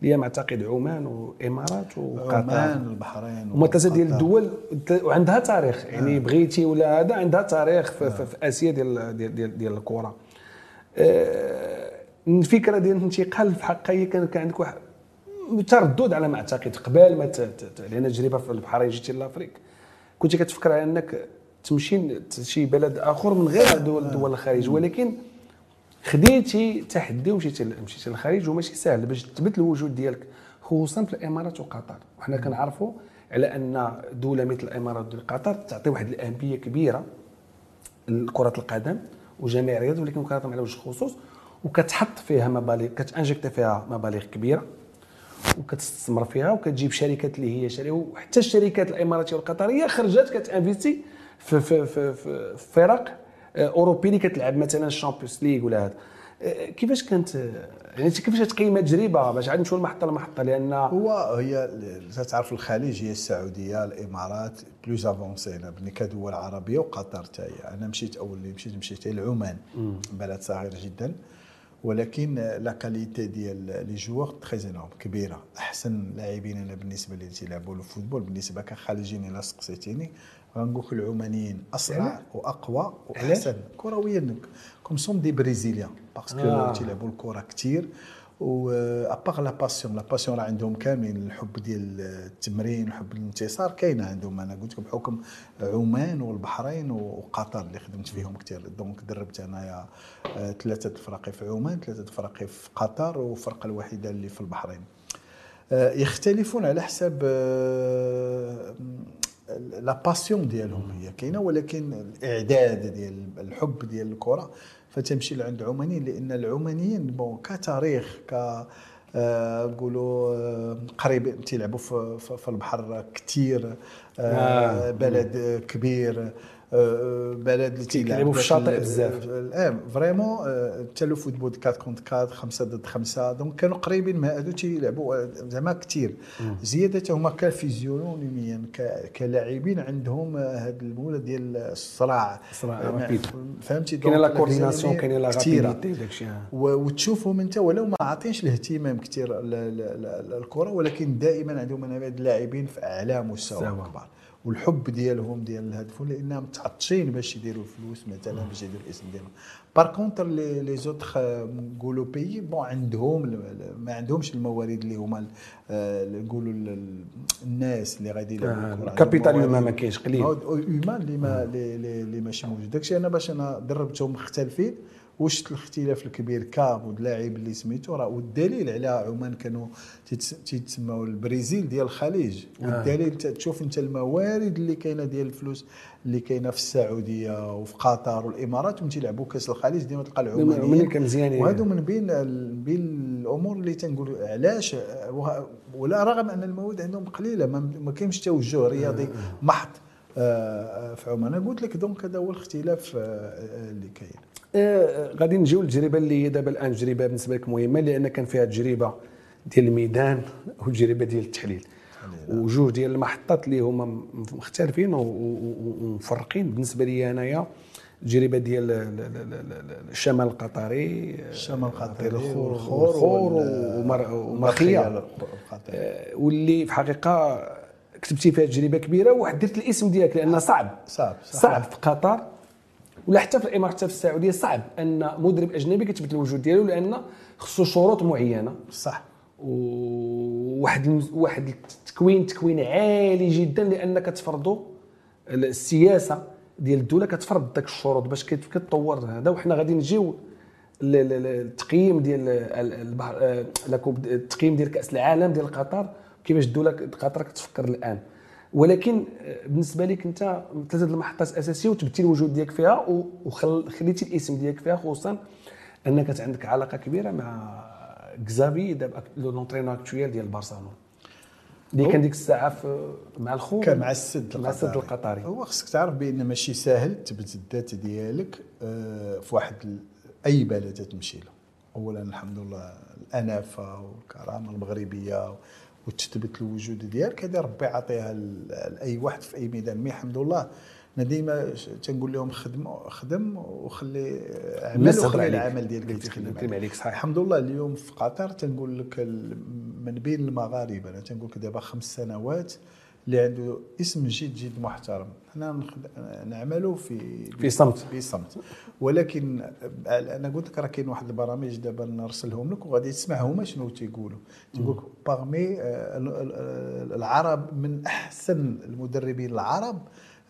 اللي هي معتقد عمان وإمارات وقطر. عمان البحرين ثلاثة ديال. الدول وعندها تاريخ يعني بغيتي ولا هذا عندها تاريخ في, في, في آسيا ديال ديال ديال, ديال الكرة. آه، الفكرة ديال الانتقال في الحقيقة هي كان كان عندك واحد تردد على ما أعتقد قبل ما لأن تجربه في البحرين جيتي l'Afrique كنت كتفكر على أنك تمشي لشي بلد آخر من غير دول دول الخليج ولكن خديتي تحدي ومشيتي مشيتي للخارج وماشي سهل باش تثبت الوجود ديالك خصوصا في الإمارات وقطر. وحنا كنعرفوا على أن دوله مثل الامارات وقطر تعطي واحد الأهمية كبيرة لكرة القدم وجميع الرياض ولكن كنهضر على وجه الخصوص وكتحط فيها مبالغ كتانجكت فيها مبالغ كبيرة وكتستثمر فيها وكتجيب شركات اللي هي شركة وحتى الشركات الإماراتية والقطرية خرجت كت investir في في في, في فرق أوروبي اللي كتلعب مثلا ال Champions League ولا هذا آه، كيفاش كانت آه، يعني انت كيفاش تقيم التجربه باش عاد نمشيو المحطة لمحطه لأن هو هي تعرف الخليج هي السعودية الإمارات plus avancé بني كدول عربيه وقطر حتى هي. أنا مشيت أول اللي مشيت مشيت لعمان بلد صغير جدا. ولكن la qualité ديال les joueurs très énorme كبيرة. أحسن لاعبين أنا بالنسبة لي تيلعبوا ال football بالنسبة كخارجين إلا سقسيتيني. غنقول لك العمانيين أسرع وأقوى وأحسن. كرويا comme sont des Brésiliens parce que آه. تيلعبوا الكره كثير و à part la passion la passion راه عندهم كاملين الحب ديال التمرين الحب الانتصار كاينة عندهم. أنا قلت لكم بحكم عمان والبحرين وقطر اللي خدمت فيهم كثير donc دربت انايا آه، ثلاثة الفرق في عمان ثلاثة الفرق في قطر والفرقة الوحيدة اللي في البحرين. آه، يختلفون على حسب آه، la passion ديالهم هي كاينة ولكن الإعداد ديال الحب ديال الكرة فتمشي لعند العمانيين لأن العمانيين bon كتاريخ ك آه، نقولوا آه، قريب تيلعبوا في, في, البحر كثير آه. بلد كبير آه، بلد اللي تيلعب كيلعبوا في الشاطئ ال- بزاف. آه vraiment حتى le football 4 contre 4 5 ضد 5 donc كانوا قريبين من هادو تيلعبوا آه، زعما كثير زيادة هما ك physionomie ك- كلاعبين عندهم هذا المولد ديال الصراع الصراع آه،. فهمتي كاينة la coordination كاينة la. rapidité داكشي آه. وتشوفهم انت ولو ما عاطينش الاهتمام كثير للكرة ولكن دائما عندهم هاد اللاعبين في أعلى مستوى. كبار والحب ديالهم ديال الهدف لأنهم متعطشين باش يديروا الفلوس مثلا باش يديروا الاسم ديالهم بار كونتر لي زوتخ نقولوا بيي بون عندهم ما عندهمش الموارد اللي هما آه، نقولوا ال- الناس اللي غادي آه،. الكابيتال. ما كاينش قليل. هيومان اللي ما اللي اللي ماشي موجود داكشي أنا باش أنا دربتهم مختلفين وشت الاختلاف الكبير كاب واللاعب اللي سميتو راه والدليل على عمان كانوا تيتس- تيتسموا البرازيل ديال الخليج. والدليل انت تشوف انت الموارد اللي كاينة ديال الفلوس اللي كاينة في السعودية وفي قطر والإمارات وانت يلعبوا كأس الخليج ديما تلقى العمانيين. وهادو من بين بين الأمور اللي تنقول علاش ولا رغم أن الموارد عندهم قليلة ما, كاينش توجه رياضي محض آه، في عمان. أنا قلت لك donc هذا هو الاختلاف آه، آه، اللي كاين. آه، غادي نجيو للتجربه اللي هي دابا الآن تجربة بالنسبة لك مهمة لأن كان فيها تجربة ديال الميدان وتجربه ديال التحليل. وجوج ديال المحطات اللي هما مختلفين ومفرقين. بالنسبة لي أنايا التجربه ديال الشمال القطري الشمال القطري والخور ومرخية. آه، واللي في حقيقة كتبتي فيها تجربة كبيرة وحددت الاسم ديالك لأن صعب. صعب صعب في قطر. ولا حتى في الامارات حتى في السعودية صعب أن مدرب أجنبي كيثبت الوجود ديالو لأن خصو شروط معينة. صح. وواحد واحد التكوين تكوين عالي جدا لانك تفرضوا السياسة ديال الدولة كتفرض داك الشروط باش كتطور هذا. وحنا غادي نجيو التقييم ديال البحر التقييم ديال كأس العالم ديال قطر. كيفاش الدولة قطر كتفكر الآن. ولكن بالنسبة لك أنت ثلاثة المحطات الأساسية وتبتي الوجود ديالك فيها وخليتي الاسم ديالك فيها خصوصا أنك عندك علاقة كبيرة مع كزافي دابا l'entraîneur actuel ديال برشلونة. اللي كان ديك الساعة في مع الخو كان مع السد مع السد القطري. هو خصك تعرف بأن ماشي ساهل تثبت الذات ديالك آه، في واحد أي بلد تمشي له. اولا الحمد لله الأنفة والكرامة المغربية وتثبت الوجود ديالك. هذه ربي عطيها لاي واحد في أي ميدان. mais الحمد لله. أنا ديما تنقول لهم خدم خدم وخلي عمل وخلي العمل ديالك يتخدم عليك. صحيح. الحمد لله اليوم في قطر تنقول لك من بين المغاربة. أنا تنقول لك دابا خمس سنوات اللي عنده اسم جد جد محترم. حنا نعملوا في في صمت. في صمت. ولكن أنا قلت لك راه كاين واحد البرامج دابا نرسلهم لك وغادي تسمعهم شنو تيقولوا. تيقول لك باغمي العرب من أحسن المدربين العرب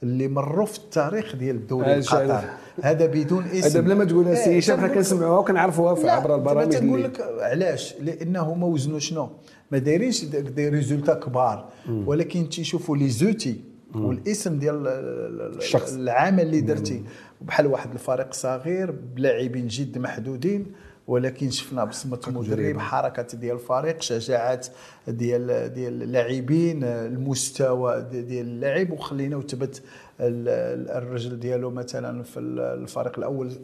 اللي مروا في التاريخ ديال الدوري القطري هذا. بدون اسم. هذا بلا ما تقولها سي هشام حنا كنسمعوها وكنعرفوها عبر البرامج تنقول لك علاش؟ لأنه هما وزنوا شنو؟ ما دايرينش des résultats كبار. ولكن تيشوفوا les outils والاسم ديال الشخص. العمل اللي درتي. بحال واحد الفريق صغير بلاعبين جد محدودين ولكن شفنا بصمة المدرب حركة ديال الفريق شجاعه ديال ديال اللاعبين المستوى ديال اللاعب وخلينا وثبت الرجل ديالو مثلا في الفريق الأول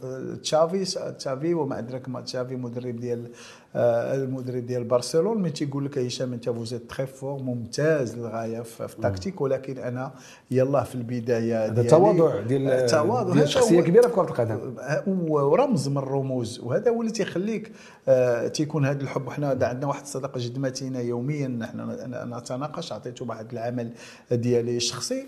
تشافي تشافي وما أدراك ما تشافي مدرب ديال آه، المدرب ديال برشلونة ملي تيقول لك هشام أنت vous êtes très fort ممتاز للغاية في التكتيك ولكن أنا يلاه في البداية هذا تواضع ديال التواضع ديال شخصية كبيرة في كرة القدم. ورمز من الرموز وهذا هو اللي تيخليك آه، تيكون هذا الحب. وحنا عندنا واحد الصداقة جد متينه يوميا إحنا نتناقش عطيته واحد العمل ديالي الشخصي.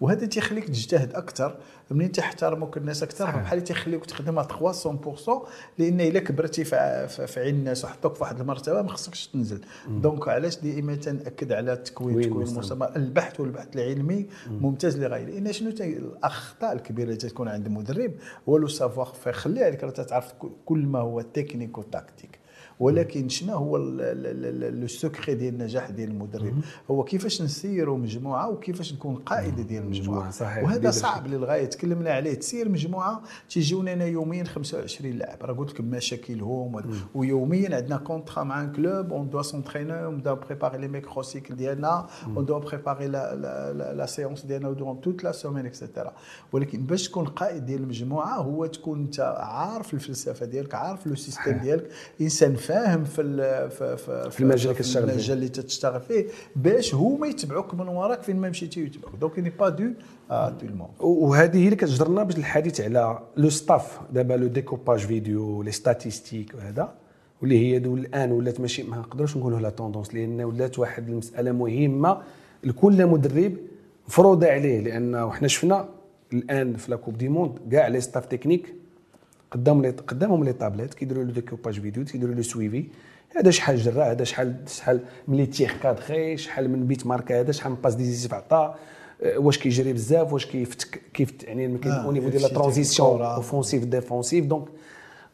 وهذا تيخليك تجتهد أكثر منين تحترمك الناس أكثر بحال تيخليك تخدمها 300% لأن إلا كبرتي في عين الناس وحطوك في واحد المرتبة ما خصكش تنزل. دونك علاش دائما تناكد على التكوين تكوين المستمر البحث والبحث العلمي ممتاز لغايه لأن شنو الأخطاء الكبيرة اللي تكون عند المدرب هو le savoir-faire خلي عليك تعرف كل ما هو technique و tactique ولكن شنو هو le secret ديال النجاح ديال المدرب؟ هو كيفاش نسيروا مجموعة وكيفاش نكون قائد ديال المجموعة؟ صحيح. وهذا صعب للغاية. تكلمنا عليه. تسير مجموعة تيجيونا أنا يوميا 25 لاعب. راه قلت لك مشاكلهم ويوميا عندنا contrat مع un club on doit s'entraîner on doit préparer les microcycles ديالنا on doit préparer la séance ديالنا durant toute la semaine et cetera ولكن باش تكون قائد ديال المجموعة هو تكون انت عارف الفلسفة ديالك عارف le système ديالك. إنسان فاهم في في في, في المجال اللي كتشتغل فيه. المجال اللي تشتغل فيه باش هما يتبعوك من وراك فين ما مشيتي يتبعوك donc n'est pas deux وهذه هي اللي كتجرنا باش الحديث على le staff دابا le découpage vidéo les statistiques وهذا. واللي هي دول الآن ولات ماشي ما نقدروش نقولوا la tendance لأن ولات واحد المسألة مهمة. لكل مدرب مفروضه عليه لأن وحنا شفنا الآن في la coupe du monde كاع les staffs techniques قدامهم لي قدامهم les tablettes كيديروا له découpage vidéo كيديروا له suivi. هذا شحال جرى؟ هذا شحال شحال ملي تيخ كادخي شحال من but ماركا هذا شحال من passe décisive عطا؟ أه، واش كيجري بزاف؟ واش كيفتك كيف يعني au niveau ديال la transition offensive défensive donc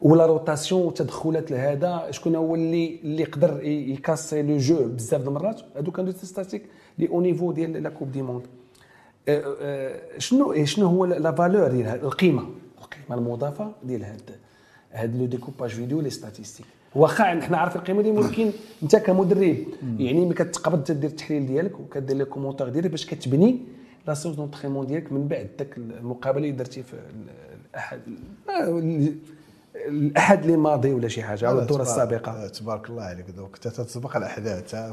ولا rotation وتدخلات لهذا شكون هو اللي اللي يقدر يكاسي le jeu بزاف د المرات هادو كانوا statiques لي au niveau ديال la coupe du monde شنو شنو هو la valeur ديال القيمه القيمه المضافة؟ ديال هاد هاد le découpage vidéo les statistiques. واخا حنا عارفين القيمة ديالهم ولكن انت كمدرب يعني ملي كتقبض تدير التحليل ديالك وكدير les commentaires ديالك باش كتبني la séance d'entraînement ديالك من بعد. داك المقابلة اللي درتي في الاحد الأحد اللي ماضي ولا شي حاجة لا، الدورة تبارك- السابقة. تبارك الله عليك دوك. أنت تتسبق الاحداث.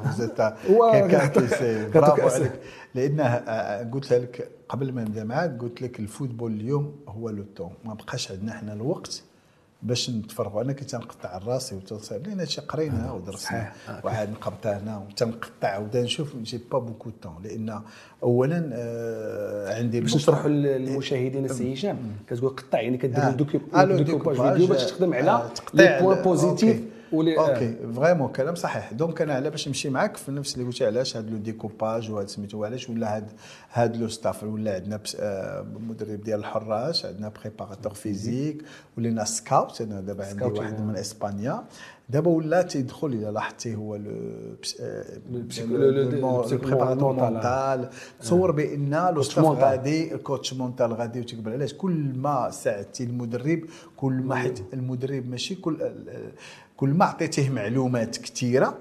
كيعطيك برافو. عليك. لأنه آه، قلت لك قبل ما نبدأ معاك قلت لك ال football اليوم هو le temps. ما بقاش عندنا إحنا الوقت باش نتفرغوا. أنا كنت نقطع راسي وتصير لأن هادشي قرينا ودرسنا. صحيح. آه، وعاد نقبط هنا وتنقطع. ودا نشوف j'ai pas beaucoup temps لأن اولا آه، عندي باش نشرحوا للمشاهدين السي هشام. كتقول قطع يعني كدير آه. آه، découpage découpage، vidéo باش تخدم على آه، les points ال- positifs. ولي آه. OK vraiment كلام صحيح donc أنا على باش نمشي معاك في نفس اللي قلتي علاش هذا le découpage وهذا سميتو علاش ولا هاد هاد le staff ولا عندنا آه، مدرب ديال الحراش عندنا préparateur physique ولينا scout أنا دابا عندي واحد آه. من إسبانيا دابا ولا تيدخل إلى لاحظتي هو لو بس- آه، préparateur mental. mental تصور بأن le staff. غادي ال coach mental غادي وتقبل علاش؟ كل ما ساعدتي المدرب كل ما المدرب ماشي كل كل ما عطيتيه معلومات كثيره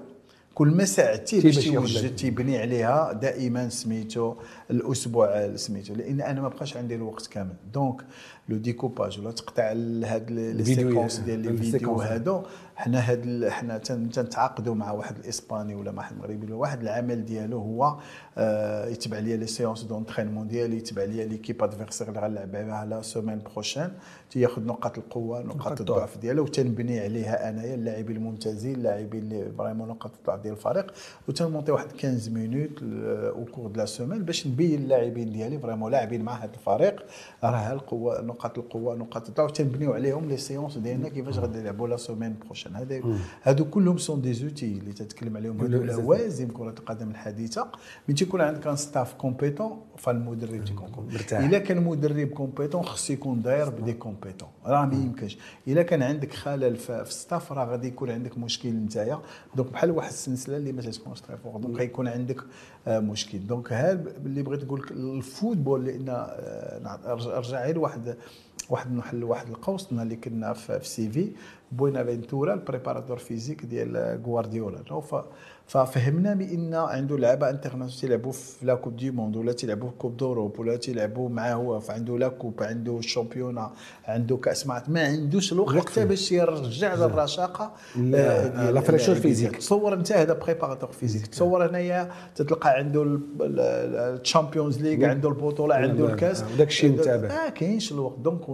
كل ما ساعدتيه تي باش يوجد. تيبني عليها دائما سميتو الأسبوع سميتو لأن أنا ما بقاش عندي الوقت كامل donc le découpage ولا تقطع هاد les séquences ديال les vidéos. هادو حنا هاد حنا تن- تنتعاقدوا مع واحد الإسباني ولا مع واحد المغربي ولا واحد العمل ديالو هو آه يتبع ليا les séances d'entraînement ديالي يتبع ليا l'équipe adverse اللي غنلعب بها la semaine prochaine تياخذ نقاط القوة نقاط الضعف ديالو وتنبني عليها أنايا اللاعبين الممتازين اللاعبين اللي vraiment نقاط الضعف ديال الفريق وتن monter واحد 15 minutes au cours de la semaine باش نبين اللاعبين ديالي vraiment لاعبين مع هذا الفريق. راه القوة نقاط القوة نقاط الضعف تنبنيو عليهم les séances ديالنا كيفاش غادي نلعبوا la semaine prochaine هذا هادو كلهم sont des outils اللي تتكلم عليهم. هادو لوازم كرة القدم الحديثة. من تيكون عندك un staff compétent فالمدرب تيكون مرتاح. إلا كان مدرب compétent خصو يكون داير ب des compétents. راه ما يمكنش. إلا كان عندك خلل في ال staff راه غادي يكون عندك مشكل نتايا. donc بحال واحد السلسلة اللي ما تكونش très fort donc غيكون عندك آه، مشكل. donc هذا اللي بغيت نقول لك ال football لأن آه، أرجع غير واحد واحد نحل واحد القوس. اللي كنا في في سيفي بوينا فينتورا ال préparateur physique ديال غوارديولا. non ف- ففهمنا بأن عنده لعبة internationaux تيلعبوا في la coupe du monde ولا تيلعبوا في coupe d'Europe ولا تيلعبوا معاه هو فعنده la coupe عنده ال championnat عنده كأس ما ما عندوش الوقت باش يرجع للرشاقة لا- آه، la fraîcheur physique. تصور أنت هذا préparateur physique تصور هنايا تتلقى عنده ال Champions League عنده البطولة عنده الكاس. لا، وداك الشيء متابع. ما كاينش الوقت. donc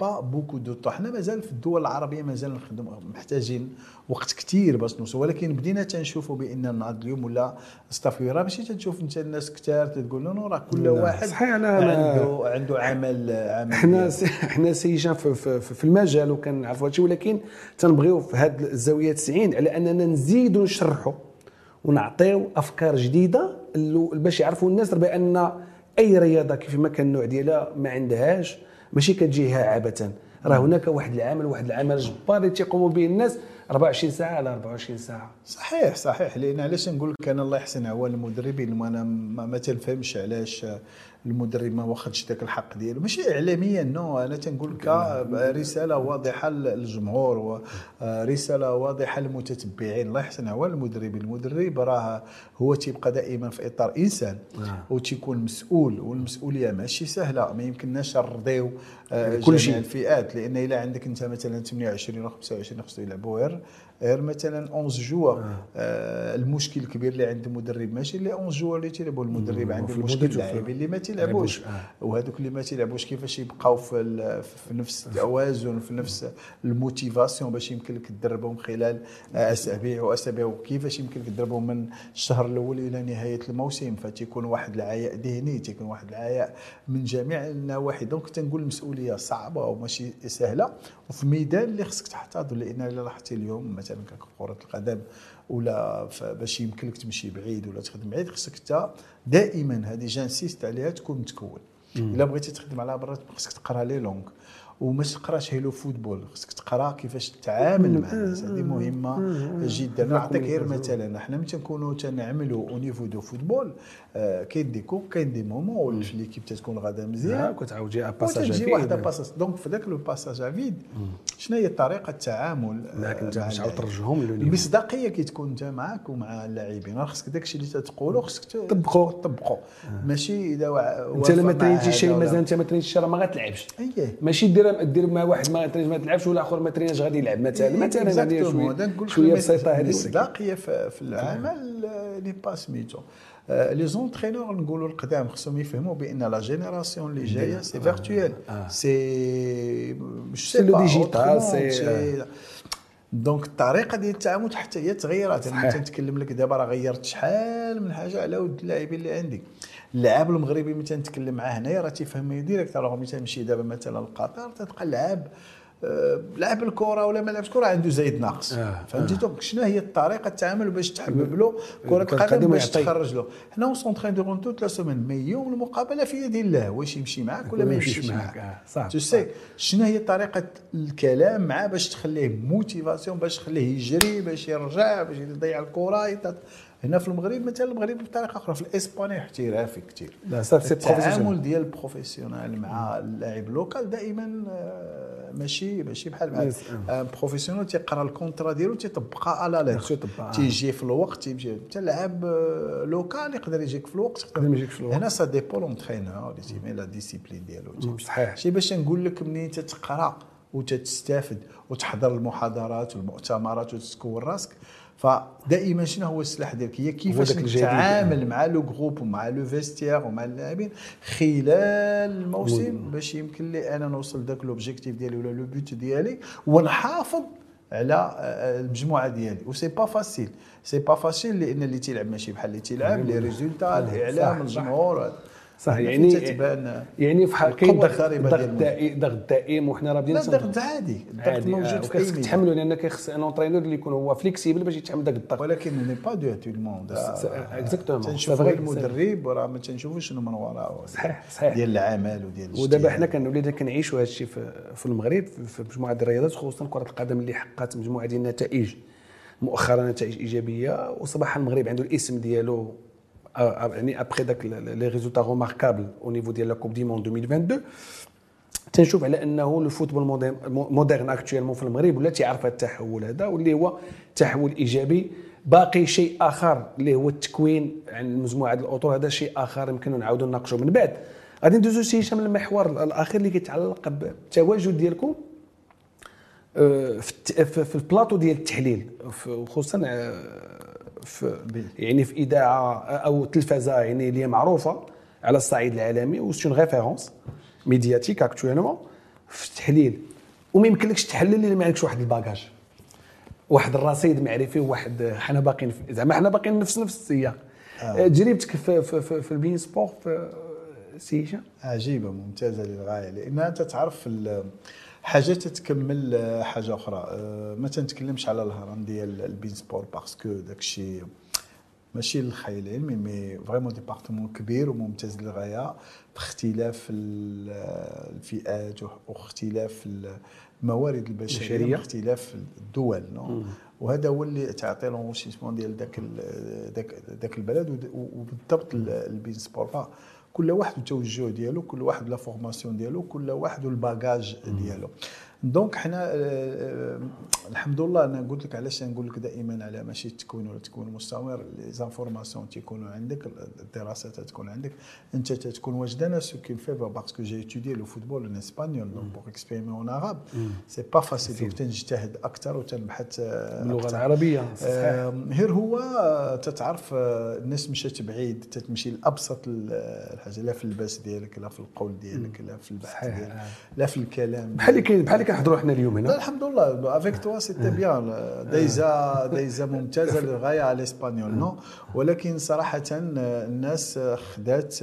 pas beaucoup de temps حنا مازال في الدول العربية مازال نخدم محتاجين وقت كثير باش نوصل. ولكن بدينا تنشوفوا بأن النهار اليوم ولا staff راه ماشي تنشوف أنت الناس كثار تقول له non راه كل واحد صحيح، أنا- عنده عنده عمل عمل حنا. سي- حنا سي هشام في, في, في المجال وكنعرفوا هادشي ولكن تنبغيو في هذه الزاوية 90 على أننا نزيدوا نشرحوا ونعطيو أفكار جديدة باش يعرفوا الناس. بان أي رياضة كيف ما كان النوع ديالها ما عندهاش. ماشي كتجيها عبثا راه هناك واحد العمل واحد العمل جبار اللي تيقوموا به الناس 24 ساعة على 24 ساعة. صحيح صحيح. لأن علاش نقول لك أنا الله يحسن عوان المدربين وأنا ما, ما تنفهمش علاش المدرب ما واخدش ذاك الحق ديالو. ماشي اعلاميا نو أنا تنقول لك رسالة واضحة للجمهور ورساله واضحة للمتتبعين. الله يحسن عوان المدربين المدرب راه هو تيبقى دائما في إطار إنسان. آه. وتيكون مسؤول. والمسؤوليه ماشي سهلة. ما يمكنناش نرضيو آه، كل شيء. الفئات. لأن إلا عندك أنت مثلا 28 و 25 خصو يلعبوا غير غير مثلا 11 جوا آه. المشكل الكبير اللي عند المدرب ماشي اللي 11 جوا اللي تيلعبوا المدرب عنده في مشكل المدرب في- اللاعبين اللي ما تيلعبوش. يلعبوش، وهذوك اللي ما تيلعبوش كيفاش يبقاو في, في نفس التوازن في نفس ال motivation باش يمكن لك تدربهم خلال آه، أسابيع وأسابيع وكيفاش يمكن لك تدربهم من الشهر الأول إلى نهاية الموسم. فتيكون واحد العياء ذهني تيكون واحد العياء من جميع النواحي. donc تنقول المسؤولية صعبة وماشي سهلة. وفي ميدان اللي خصك تحتاط لأن إلا لاحظتي اليوم مثلا كره القدم ولا باش يمكن لك تمشي بعيد ولا تخدم بعيد خصك أنت دائما هذه j'insiste عليها تكون متكون إلا بغيتي تخدم على برا خصك تقرأ les langues. وما تقراش غير le football خصك تقرا كيفاش تتعامل مع الناس. هذه مهمة جدا. نعطيك غير مثلا إحنا ملي تنكونوا تنعملوا au niveau de football آه، كاين des coupes كاين des moments في l'équipe تتكون غادا مزيان. كتعاود شي passage وتجي واحد passage donc في ذاك le passage à vide شنو هي طريقة التعامل معك انت مع باش اللاعب؟ ترجعهم. المصداقية كي تكون انت معك ومع اللاعبين. راه خصك داك الشيء اللي تتقولو خصك ت- طبقو. طبقو. ماشي إذا وع- أنت لما ترينتي شي مثلا أنت ما ترينتيش راه ما غتلعبش اييه ماشي دير دير مع واحد ما ما تلعبش ولا آخر ما تريناش غادي يلعب. مثلا مثلا هذه شوية شوية بسيطه هذه المصداقية في العمل لي با سميتو لي زونترينور نقولوا القدام خصهم يفهموا بان لا جينيراسيون اللي جاية سي فيرتويال سي مش سي لو ديجيتال سي دونك الطريقة ديال التعامل حتى هي تغيرات أنا تنتكلم لك دابا راه غيرت شحال من حاجة على ود اللاعبين اللي عندي اللاعب المغربي ملي تنتكلم معاه هنايا راه تيفهمني direct راه ملي تمشي دابا مثلا لقطر تلقى اللعاب آه، لعب الكرة ولا ما لعبش كرة عنده زايد ناقص. آه فهمتي؟ آه. donc شنو هي الطريقة التعامل باش تحبب له كرة القدم باش تخرج له؟ حنا on entraîne durant toute la semaine mais يوم المقابله في يد الله. واش يمشي معاك ولا ما يمشيش معاك. آه. صح tu sais شنو هي طريقة الكلام معاه باش تخليه motivation باش تخليه يجري باش يرجع باش يضيع الكرة هنا في المغرب مثلا المغرب بطريقة أخرى في الإسباني احترافي كثير التعامل. ديال ال professionnel مع اللاعب local دائما آه، ماشي ماشي بحال بحال. professionnel تيقرا ال contrat ديالو تيطبقها à la lettre تيجي في الوقت تيمشي. حتى لاعب آه، local يقدر يجيك في الوقت يقدر. يجيك في الوقت. هنا ça dépend l'entraîneur اللي تي mettre la discipline ديالو صحيح. شي باش نقول لك منين تتقرا وتستافد وتحضر المحاضرات والمؤتمرات وتكون راسك. فدائما شنو هو السلاح ديالك؟ هي كيفاش تتعامل مع le groupe ومع le vestiaire ومع اللاعبين خلال الموسم باش يمكن لي أنا نوصل ذاك l'objectif ديالي ولا le but ديالي ونحافظ على آه، المجموعة ديالي. و c'est pas facile c'est pas facile لأن اللي تيلعب ماشي بحال اللي تيلعب les résultats الإعلام الجمهور. صح يعني يعني في كاين ضغط ضغط ضغط دائم وحنا راه بدينا لا ضغط عادي. الضغط موجود في خصك تحملوا لأن كيخص un entraîneur اللي يكون هو flexible باش يتحمل ذاك الضغط. ولكن n'est pas de tout le monde exactement تنشوفوا المدرب وراه ما تنشوفوش شنو من وراه صحيح صحيح. ديال العمل وديال ودابا حنا كنوليو كنعيشوا هذا الشيء في المغرب في مجموعة الرياضات خصوصا كرة القدم اللي حققت مجموعة ديال النتائج مؤخرا نتائج إيجابية. وصباح المغرب عنده الاسم ديالو يعني ابخي داك les résultats remarquables au niveau ديال la Coupe du monde 2022 تنشوف على أنه le football moderne actuellement في المغرب ولا تيعرف هذا التحول هذا واللي هو تحول إيجابي. باقي شيء آخر اللي هو التكوين عن مجموعة الاطر هذا شيء آخر يمكن نعاودوا نناقشوا من بعد. غادي ندوزو شي هشام المحور الأخير اللي كيتعلق بالتواجد ديالكم في البلاطو ديال التحليل خصوصا في يعني في إذاعة أو تلفزه يعني اللي هي معروفة على الصعيد العالمي و c'est une référence médiatique actuellement في التحليل. وما يمكنلكش تحلل إلا ما عندكش واحد ال bagage. واحد الرصيد معرفي وواحد حنا باقيين زعما حنا باقيين نفس نفس السياق. آه. تجربتك في, في, في, في ال beIN Sports في سي هشام عجيبة ممتازة للغاية لأن انت تعرف حاجة تتكمل حاجة أخرى. آه، ما تنتكلمش على الهرم ديال ال beIN Sports parce que داكشي ماشي الخيال العلمي mais vraiment département كبير وممتاز للغاية باختلاف الفئات واختلاف الموارد البشرية واختلاف الدول non؟ وهذا هو اللي تعطي l'enrichissement ديال داك داك داك البلد وبالضبط ال beIN Sports كل واحد التوجه ديالو كل واحد la formation ديالو كل واحد ال bagage ديالو. donc حنا آه، آه، الحمد لله أنا قلت لك علاش نقول لك دائما على ماشي التكوين ولا التكوين المستمر les informations تيكونوا عندك الدراسات تكون عندك أنت تكون واجد ce qui fait parce que j'ai étudié le football en espagnol donc pour exprimer en arabe c'est pas facile donc تنجتهد أكثر وتنبحث باللغة العربية صحيح. غير هو تتعرف الناس مشات بعيد تتمشي لأبسط الحاجة لا في اللباس ديالك لا في القول ديالك لا في البحث ديالك لا في الكلام بحال اللي بحال اللي كنحضروا حنا اليوم هنا الحمد لله. avec toi c'était bien دايزا دايزا ممتازة للغاية على ال espagnol non ولكن صراحة الناس خدات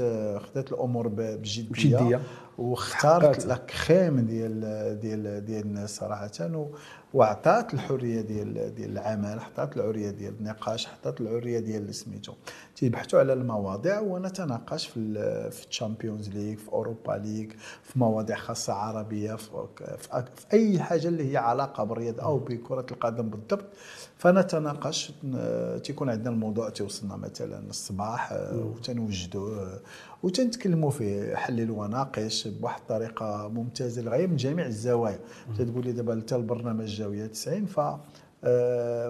خدات الأمور بجدية. واختارت la crème ديال ديال ديال الناس صراحة وعطات الحرية ديال ديال العمل عطات الحريه ديال النقاش عطات الحريه ديال سميتو. تيبحثوا على المواضيع ونتناقش في في ال Champions League في Europa League في مواضيع خاصة عربية في, في, في أي حاجة اللي هي علاقة بالرياضه أو بكرة القدم بالضبط. فنتناقش تيكون عندنا الموضوع تيوصلنا مثلا الصباح وتنوجدوه وتنتكلموا فيه حلل وناقش بواحد الطريقة ممتازة للغايه من جميع الزوايا. تقول لي دابا حتى البرنامج جاوية 90 ف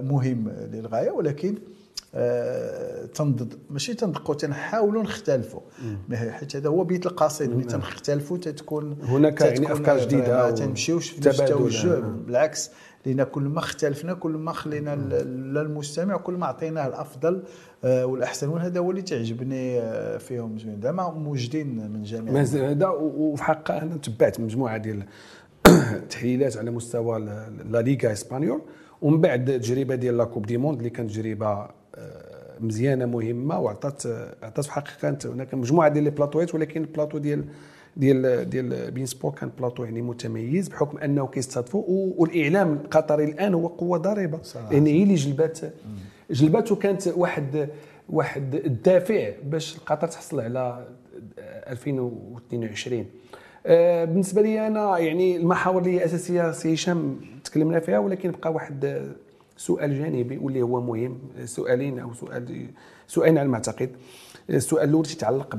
مهم للغاية ولكن آه، تنضد ماشي تندقوا تنحاولوا نختلفوا حيت هذا هو بيت القصيد ملي تنختلفوا تتكون هناك يعني ما و- تنمشيوش في نفس. التوجه آه. بالعكس لأن كل ما اختلفنا كل ما خلينا للمستمع كل ما عطيناه الأفضل آه، والأحسن. وهذا هو اللي تعجبني آه، فيهم زوين زعما موجودين من جميع هذا وفي حقه أنا تبعت مجموعة ديال التحليلات على مستوى la Liga espagnole. ومن بعد التجربه ديال la Coupe du monde اللي كانت تجربة آه، مزيانة مهمة وعطات عطات في حقها كانت هناك مجموعة ديال لي بلاطوات ولكن البلاطو ديال ديال ديال beIN Sports كان بلاطو يعني متميز بحكم أنه كيستضيفوا و- والإعلام القطري الآن هو قوة ضاربه. لأن هي اللي جلبات جلبات وكانت واحد واحد الدافع باش قطر تحصل على 2022 آه، بالنسبة لي أنا يعني المحاور اللي هي أساسية سي هشام تكلمنا فيها ولكن بقى واحد سؤال جانبي واللي هو مهم سؤالين أو سؤال سؤالين على ما أعتقد. السؤال الأول تيتعلق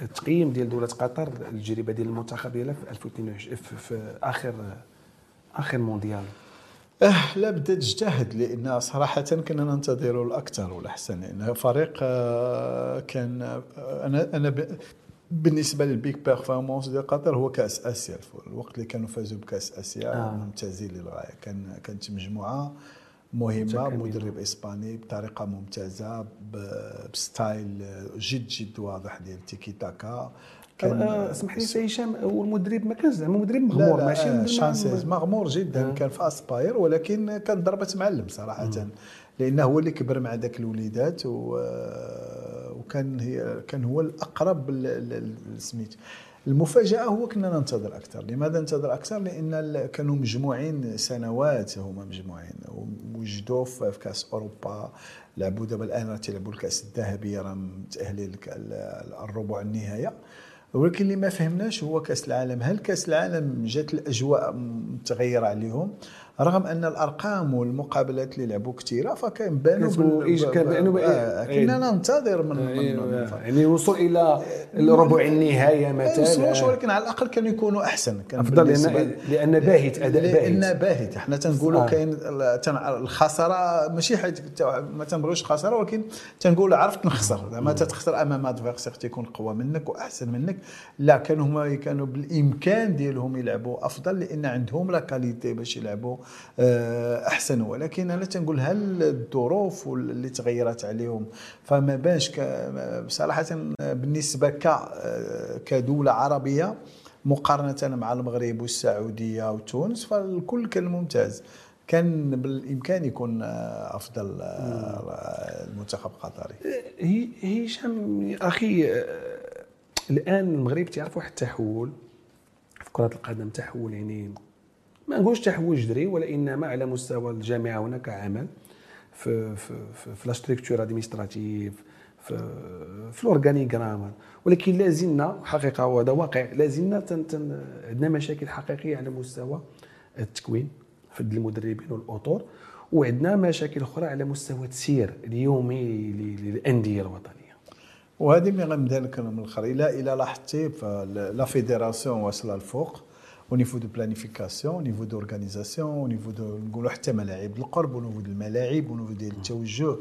بالتقييم ديال دولة قطر التجربة ديال المنتخب ديالها في 2022 في, في اخر آخر مونديال أه لا بدا تجتهد لأن صراحة كنا ننتظر الأكثر والأحسن لأنه فريق آه، كان آه، أنا أنا بالنسبة للبيك بيرفورمانس ديال قطر هو كأس آسيا الوقت اللي كانوا فازوا بكأس آسيا. آه. ممتازين للغاية كان كانت مجموعة مهمة. مدرب إسباني بطريقة ممتازة ب style جد جد واضح ديال tiki-taka. آه، اسمح لي سي هشام هو المدرب ما كانش زعما مدرب لا مغمور لا ماشي آه سانشيز. مغمور. جدا آه. كان في Aspire ولكن كان ضربة معلم صراحة. لأنه هو اللي كبر مع ذاك الوليدات و... وكان هي كان هو الأقرب سميت المفاجأة هو كنا ننتظر أكثر. لماذا ننتظر أكثر؟ لأن كانوا مجموعين سنوات هما مجموعين. وجدوا في كأس أوروبا لعبوا دابا الآن راه تيلعبوا الكأس الذهبيه راه متاهلين الربع النهائيه ولكن اللي ما فهمناش هو كأس العالم. هل كأس العالم جات الأجواء متغيرة عليهم؟ رغم أن الأرقام والمقابلات اللي لعبوا كثيره فكان بانوا كانوا آه كنا ننتظر من, من, من أيوة، يعني الوصول إلى الربع النهاية ما مثلا. ولكن على الأقل كانوا يكونوا أحسن. كان أفضل لأن لأن باهت أداء لأن باهت. باهت. إحنا تنقولوا آه. كاين الخسارة ماشي حيت ما تنبغيوش خسارة ولكن تنقول عرفت نخسر. زعما تتخسر امام adversaire تيكون قوى منك وأحسن منك. لا كانوا هما كانوا بالإمكان ديالهم يلعبوا أفضل لأن عندهم la qualité باش يلعبوا أحسن. ولكن أنا تنقول هل الظروف اللي تغيرت عليهم فما بانش ك- بصراحه بالنسبة ك آه، كدولة عربية مقارنة مع المغرب والسعودية وتونس فالكل كان ممتاز. كان بالإمكان يكون آه، أفضل آه، المنتخب القطري هي هشام أخي آه، الآن المغرب تعرف واحد التحول في كرة القدم تحول يعني ما نقولش تحول جذري ولإنما على مستوى الجامعة هناك عمل في في في, في لا في في الاورغانيغرام ولكن لازلنا حقيقة وهذا واقع لازلنا عندنا مشاكل حقيقية على مستوى التكوين في المدربين والأطر وعندنا مشاكل أخرى على مستوى التسيير اليومي للأندية الوطنية. وهذه ملي غنبدا لك من الآخر إلى إلى لاحظتي لا فيدراسيون واصله الفوق. Au niveau de planification au niveau d'organisation au niveau de نقولوا حتى ملاعب القرب au niveau الملاعب au niveau ديال التوجه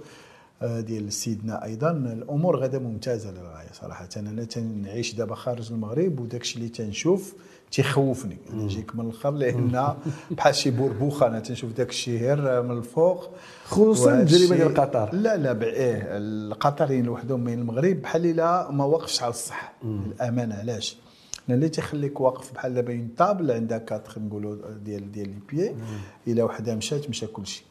آه، ديال سيدنا أيضا. الأمور غدا ممتازة للغاية صراحة. أنا تنعيش دابا خارج المغرب وداك الشيء اللي تنشوف تيخوفني. أنا نجيك من الآخر لأن بحال شي بربوخه أنا تنشوف داك الشيء غير من الفوق. خصوصا التجربه ديال قطر. لا لا إيه القطريين وحدهم من المغرب بحال لا ما وقفش على الصح. الأمانة علاش؟ اللي تيخليك واقف بحال دابا une table عندها quatre نقولوا ديال ديال les pieds. إلا وحده مشات مشى كل شيء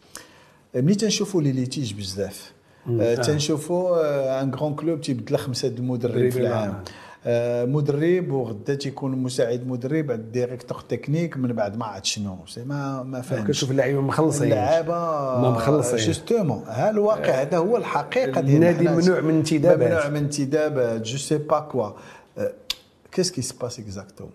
ملي تنشوفوا les litiges بزاف. آه، تنشوفوا un grand club تيبدل خمسة د المدرب في العام. آه، مدرب وغدا تيكون مساعد مدرب عند directeur technique من بعد ما عرفت شنو. ما ما فهمتش. كنشوف اللعيبة مخلصين. اللعابه ما مخلصين. justement. ها الواقع هذا هو الحقيقة ديال النادي. ممنوع من انتدابات. ممنوع من انتدابات. je sais pas quoi qu'est-ce qui se passe exactement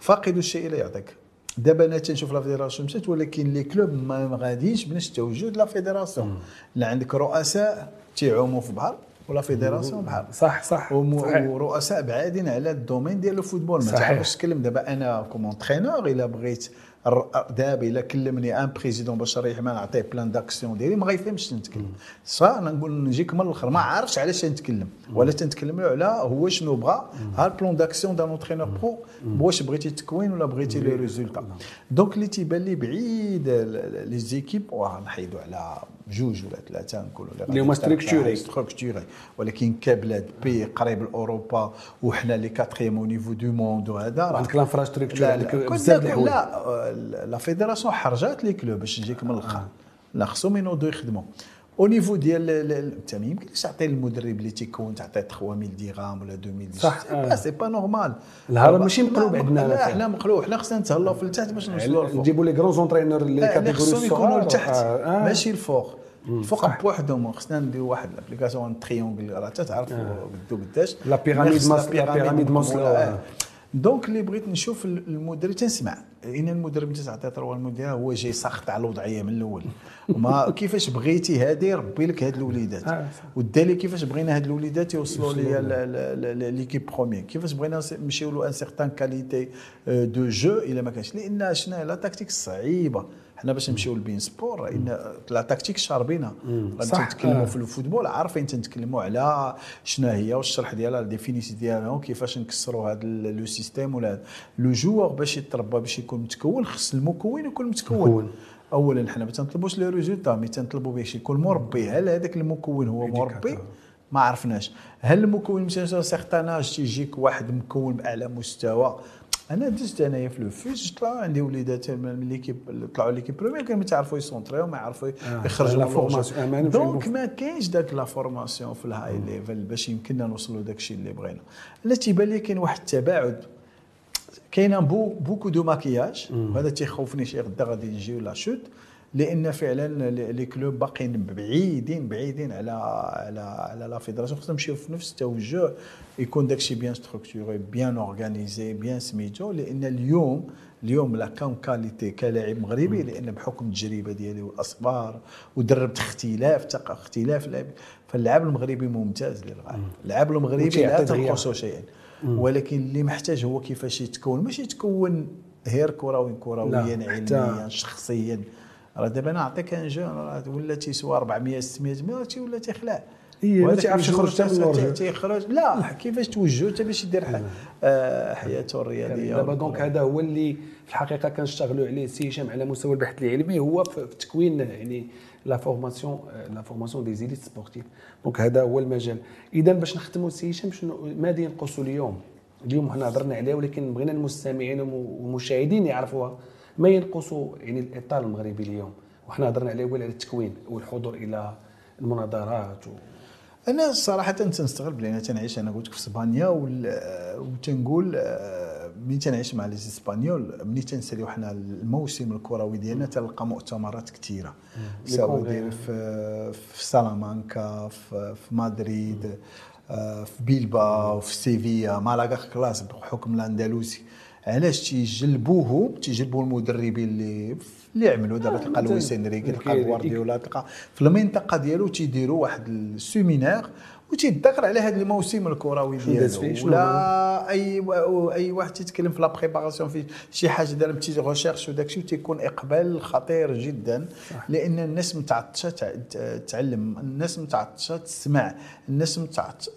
فاقد الشيء لا يعطيك دابا أنا تنشوف la fédération مشات ولكن les clubs ما غاديش بنفس التوجه la fédération لا عندك رؤساء تيعوموا في بحر و la fédération بحر صح صح وم-. ورؤساء بعادين على ال domaine ديال ال football ما. تعرفش تكلم دابا أنا comme entraîneur الا بغيت دابا إلا كلمني un président باش نريح ما نعطيه plan d'action ديالي ما غيفهمش نتكلم. صح أنا نقول نجيك من الأخر ما عارفش علاش نتكلم. ولا تنتكلم على هو شنو بغى ها ال plan d'action d'un entraîneur pro واش بغيتي التكوين ولا بغيتي les résultats. donc اللي تيبان لي بعيد les équipes واه نحيدوا على جوج ولا ثلاثة نقولوا اللي هما structurés. structurés ولكن كبلاد بي قريب لأوروبا وحنا les quatrièmes au niveau du monde وهذا راه عندك l'infrastructure بزاف الحوايج. لا آه، la fédération حرجات les clubs باش تجيك من الآخر لا خصهم ينوضوا يخدموا au niveau ديال ال- ال- انت ما يمكنش تعطي للمدرب اللي تيكون تعطيه 3000 درهم ولا 2000 صح،. c'est pas normal الهرم ماشي مقلوب لا، عندنا لا. حنا مقلوب حنا خصنا نتهلاو في التحت باش نوصلوا للفوق نجيبوا les grands entraîneurs اللي catégorie خصهم يكونوا لتحت. ماشي الفوق الفوق. بوحدهم خصنا نديروا واحد الابليكاسيون تريونغل راه تعرف قدو قداش لا بيراميد خص ماس- لا بيراميد ماسلو. دونك اللي بغيت نشوف المدرب تنسمع. إن المدرب انت تعطي تروى المدير هو جاي ساخط على الوضعية من الأول. وما كيفاش بغيتي هادي ربي لك هاد الوليدات. آه،. والدليل كيفاش بغينا هاد الوليدات يوصلوا لي ليكيب بروميير كيفاش بغينا نمشيو له ان سيغتان كاليتي دو جو إلا ما كانش. لأن شنو لا تكتيك صعيبة. حنا باش نمشيو لل beIN Sports إن la tactique شاربينها صح. تنتكلموا آه. في ال football عارفين تنتكلموا على شنو هي والشرح ديالها ال définition ديالها وكيفاش نكسروا هذا le système ولا. le joueur باش يتربى باش يكون متكون خص المكون يكون متكون. اولا حنا ما تنطلبوش les résultats mais تنطلبوا باش يكون مربي. هل هذاك المكون هو مربي؟ ما عرفناش. هل المكون مثلا certain âge تيجيك واحد مكون بأعلى مستوى؟ أنا دزت أنايا في لو فيز طلع عندي وليدات من l'équipe طلعوا l'équipe première كانوا ما تعرفوا يسونطريو ما يعرفوا يخرجوا la formation، في donc ما كاينش داك la formation في ال high level باش يمكننا نوصلوا داك الشيء اللي بغينا. أنا تيبان لي كاين واحد التباعد. كاين beau- beaucoup de maquillage وهذا تيخوفني شي غدا غادي نجيو la chute. لأن فعلا les clubs باقيين بعيدين بعيدين على على على la fédération. خصنا نمشيو في نفس التوجه يكون داكشي bien structuré bien organisé bien سميتو. لأن اليوم اليوم لا كان qualité كلاعب مغربي لأن بحكم التجربة ديالي والأصبار ودربت اختلاف اختلاف اللاعب فاللاعب المغربي ممتاز للغاية. اللاعب المغربي لا. تنقصه شيئا. ولكن اللي محتاج هو كيفاش يتكون. ماشي يتكون غير كروي كرويا علميا شخصيا. راه دابا نعطيك un jeune ولا تيسوى 400 600 مليون تي ولا تيخلع. إيه، ما تيعرفش يخرج حتى من. تيخرج. لا كيفاش توجهه حتى باش يدير ح- آه، حياته الرياضية. دابا donc هذا هو اللي في الحقيقة كنشتغلوا عليه سي هشام على مستوى البحث العلمي. هو في تكوين يعني la formation la formation des élites sportives. donc هذا هو المجال. إذا باش نختموا سي هشام شنو ماذا ينقص اليوم؟ اليوم حنا هضرنا عليه ولكن بغينا المستمعين والمشاهدين يعرفوها. ما ينقص يعني الإطار المغربي اليوم؟ وحنا هضرنا عليه على التكوين والحضور إلى المناظرات و... أنا صراحة تنستغرب بلي أنا تنعيش أنا قلت في إسبانيا وتنقول آه، ملي تنعيش مع les Espagnols؟ ملي تنساليو حنا الموسم الكروي ديالنا تلقى مؤتمرات كثيره سواء. داير في في سالامانكا في في مدريد آه، في بيلباو في سيفيا مالاغا كلاس بحكم الأندلسي. علاش تيجلبوه؟ تيجلبوا المدربين اللي اللي عملوا دابا تلقى مثلاً لويس إنريكي تلقى غوارديولا تلقى في المنطقة ديالو تيديروا واحد ال séminaire وتيتذكر على هذا الموسم الكروي؟ ديالو. ولا أي أي واحد تيتكلم في la préparation في شي حاجة دار petite recherche وداك الشيء تيكون إقبال خطير جدا. لأن الناس متعطشة تع- تعلم الناس متعطشة تسمع الناس متعطشه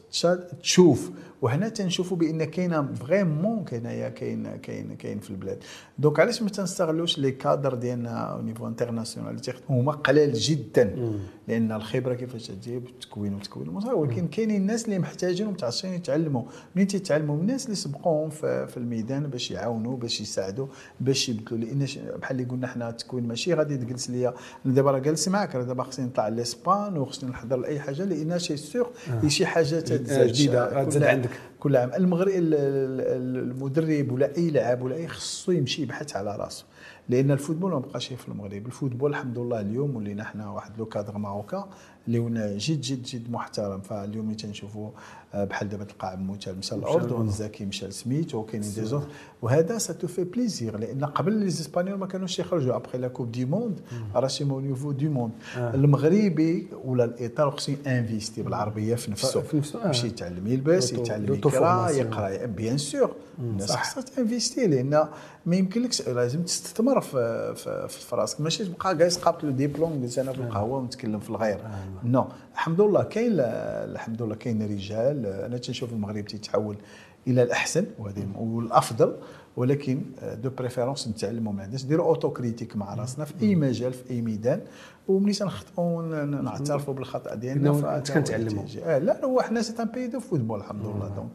تشوف. وهنا تنشوفوا بأن كاينة vraiment كاينة كاين كاين كاين في البلاد. donc علاش ما تنستغلوش les cadres ديالنا au niveau international هما قلال جدا. لأن الخبرة كيفاش تجيب؟ التكوين وتكوين. المصاري ولكن كاينين الناس اللي محتاجين ومتعطشين يتعلموا. منين تيتعلموا؟ من الناس اللي سبقوهم في, الميدان باش يعاونوا باش يساعدوا باش يبدلوا. لأن بحال اللي قلنا حنا التكوين ماشي غادي تجلس ليا. دابا راه جالس معاك راه دابا خصني نطلع لإسبان وخصني نحضر لأي حاجة. لأن شي سيغ شي حاجة تتزاد جديدة، كل غتزاد عام. عندك. كل عام. المغرب ال- ال- المدرب ولا أي لاعب ولا أي خصو يمشي يبحث على راسه. لأن ال football ما بقاش في المغرب. ال football الحمد لله اليوم ولينا حنا واحد le cadre marocain اللي ونا جد جد جد محترم. فاليوم اللي تنشوفوا آه، بحال دابا تلقى عموتال مشى للاردن الزكي مشى لسميت وكاينين des autres وهذا ça te fait plaisir لأن قبل les Espagnols ما كانوش يخرجوا. après la coupe du monde راه c'est au niveau du monde المغربي ولا الاطار خصو investir بالعربية في نفسه في نفسه، آه. باش يتعلم يلبس دوتو- يتعلم يقرأ. يقرأ بيان سور الناس صح. خاصها ت investir لأن ما يمكنلكش لازم تستثمر في في, راسك ماشي تبقى جالس قابط له ديبلوم جالس أنا في القهوة ونتكلم في الغير. non الحمد لله كاين الحمد لله كاين رجال أنا تنشوف المغرب تيتحول إلى الأحسن وهذه والأفضل ولكن de préférence نتعلموا مع الناس نديروا autocritique مع راسنا في أي مجال في أي ميدان وملي تنخطئوا نعترفوا بالخطأ ديالنا كنتعلموا. آه لا هو حنا c'est un pays de football الحمد لله. donc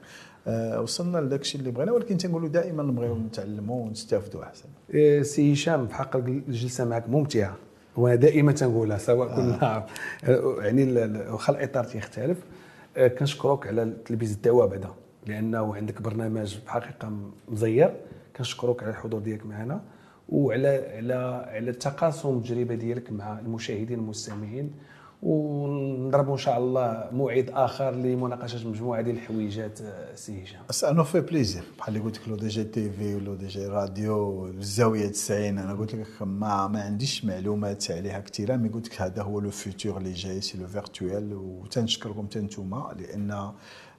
آه وصلنا لذاك الشيء اللي بغينا ولكن تنقولوا دائما نبغيو نتعلموا ونستافدوا أحسن. إيه، سي هشام في حق الجلسة معك ممتعة وأنا دائما تنقولها سواء كنا يعني ال- ال- واخا الإطار تيختلف. آه، كنشكرك على تلبيس الدعوة بعدا لأنه عندك برنامج بحقيقة مزير. كنشكرك على الحضور ديالك معنا وعلى على على تقاسم التجربة ديالك مع المشاهدين والمستمعين. ونضربوا إن شاء الله موعد آخر لمناقشة مجموعة ديال الحويجات آه، سي هشام. ça nous fait plaisir بحال اللي قلت لك le DJ TV و le DJ radio الزاوية 90 أنا قلت لك ما ما عنديش معلومات عليها كثيره mais قلت لك هذا هو le futur اللي جاي c'est le virtuel وتنشكركم حتى نتوما لأن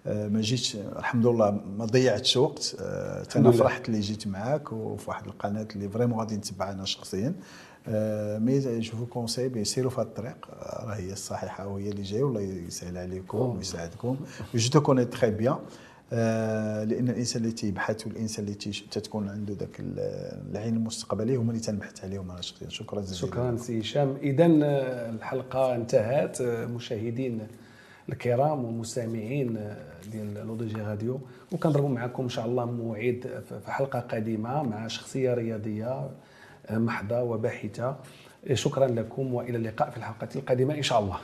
آه، ما جيتش الحمد لله ما ضيعتش وقت آه، إنا لله. فرحت اللي جيت معاك وفي واحد القناة اللي vraiment غادي نتبعها أنا شخصيا. آه، mais je vous conseille بي سيروا في الطريق. آه، راه هي الصحيحة وهي اللي جاية والله يسهل عليكم ويساعدكم. je te connais très bien آه، لأن الإنسان اللي تيبحث والإنسان اللي تتكون عنده ذاك ال- العين المستقبليه هما اللي تنبحث عليهم. أنا شخصيا شكرا جزيلا. شكرا سي هشام. اذا الحلقة انتهت. مشاهدين الكرام والمستمعين ديال لو دي جي راديو. وكنضربوا معكم إن شاء الله موعد في حلقة قادمة مع شخصية رياضية. محضة وباحثة. شكرا لكم وإلى اللقاء في الحلقة القادمة إن شاء الله.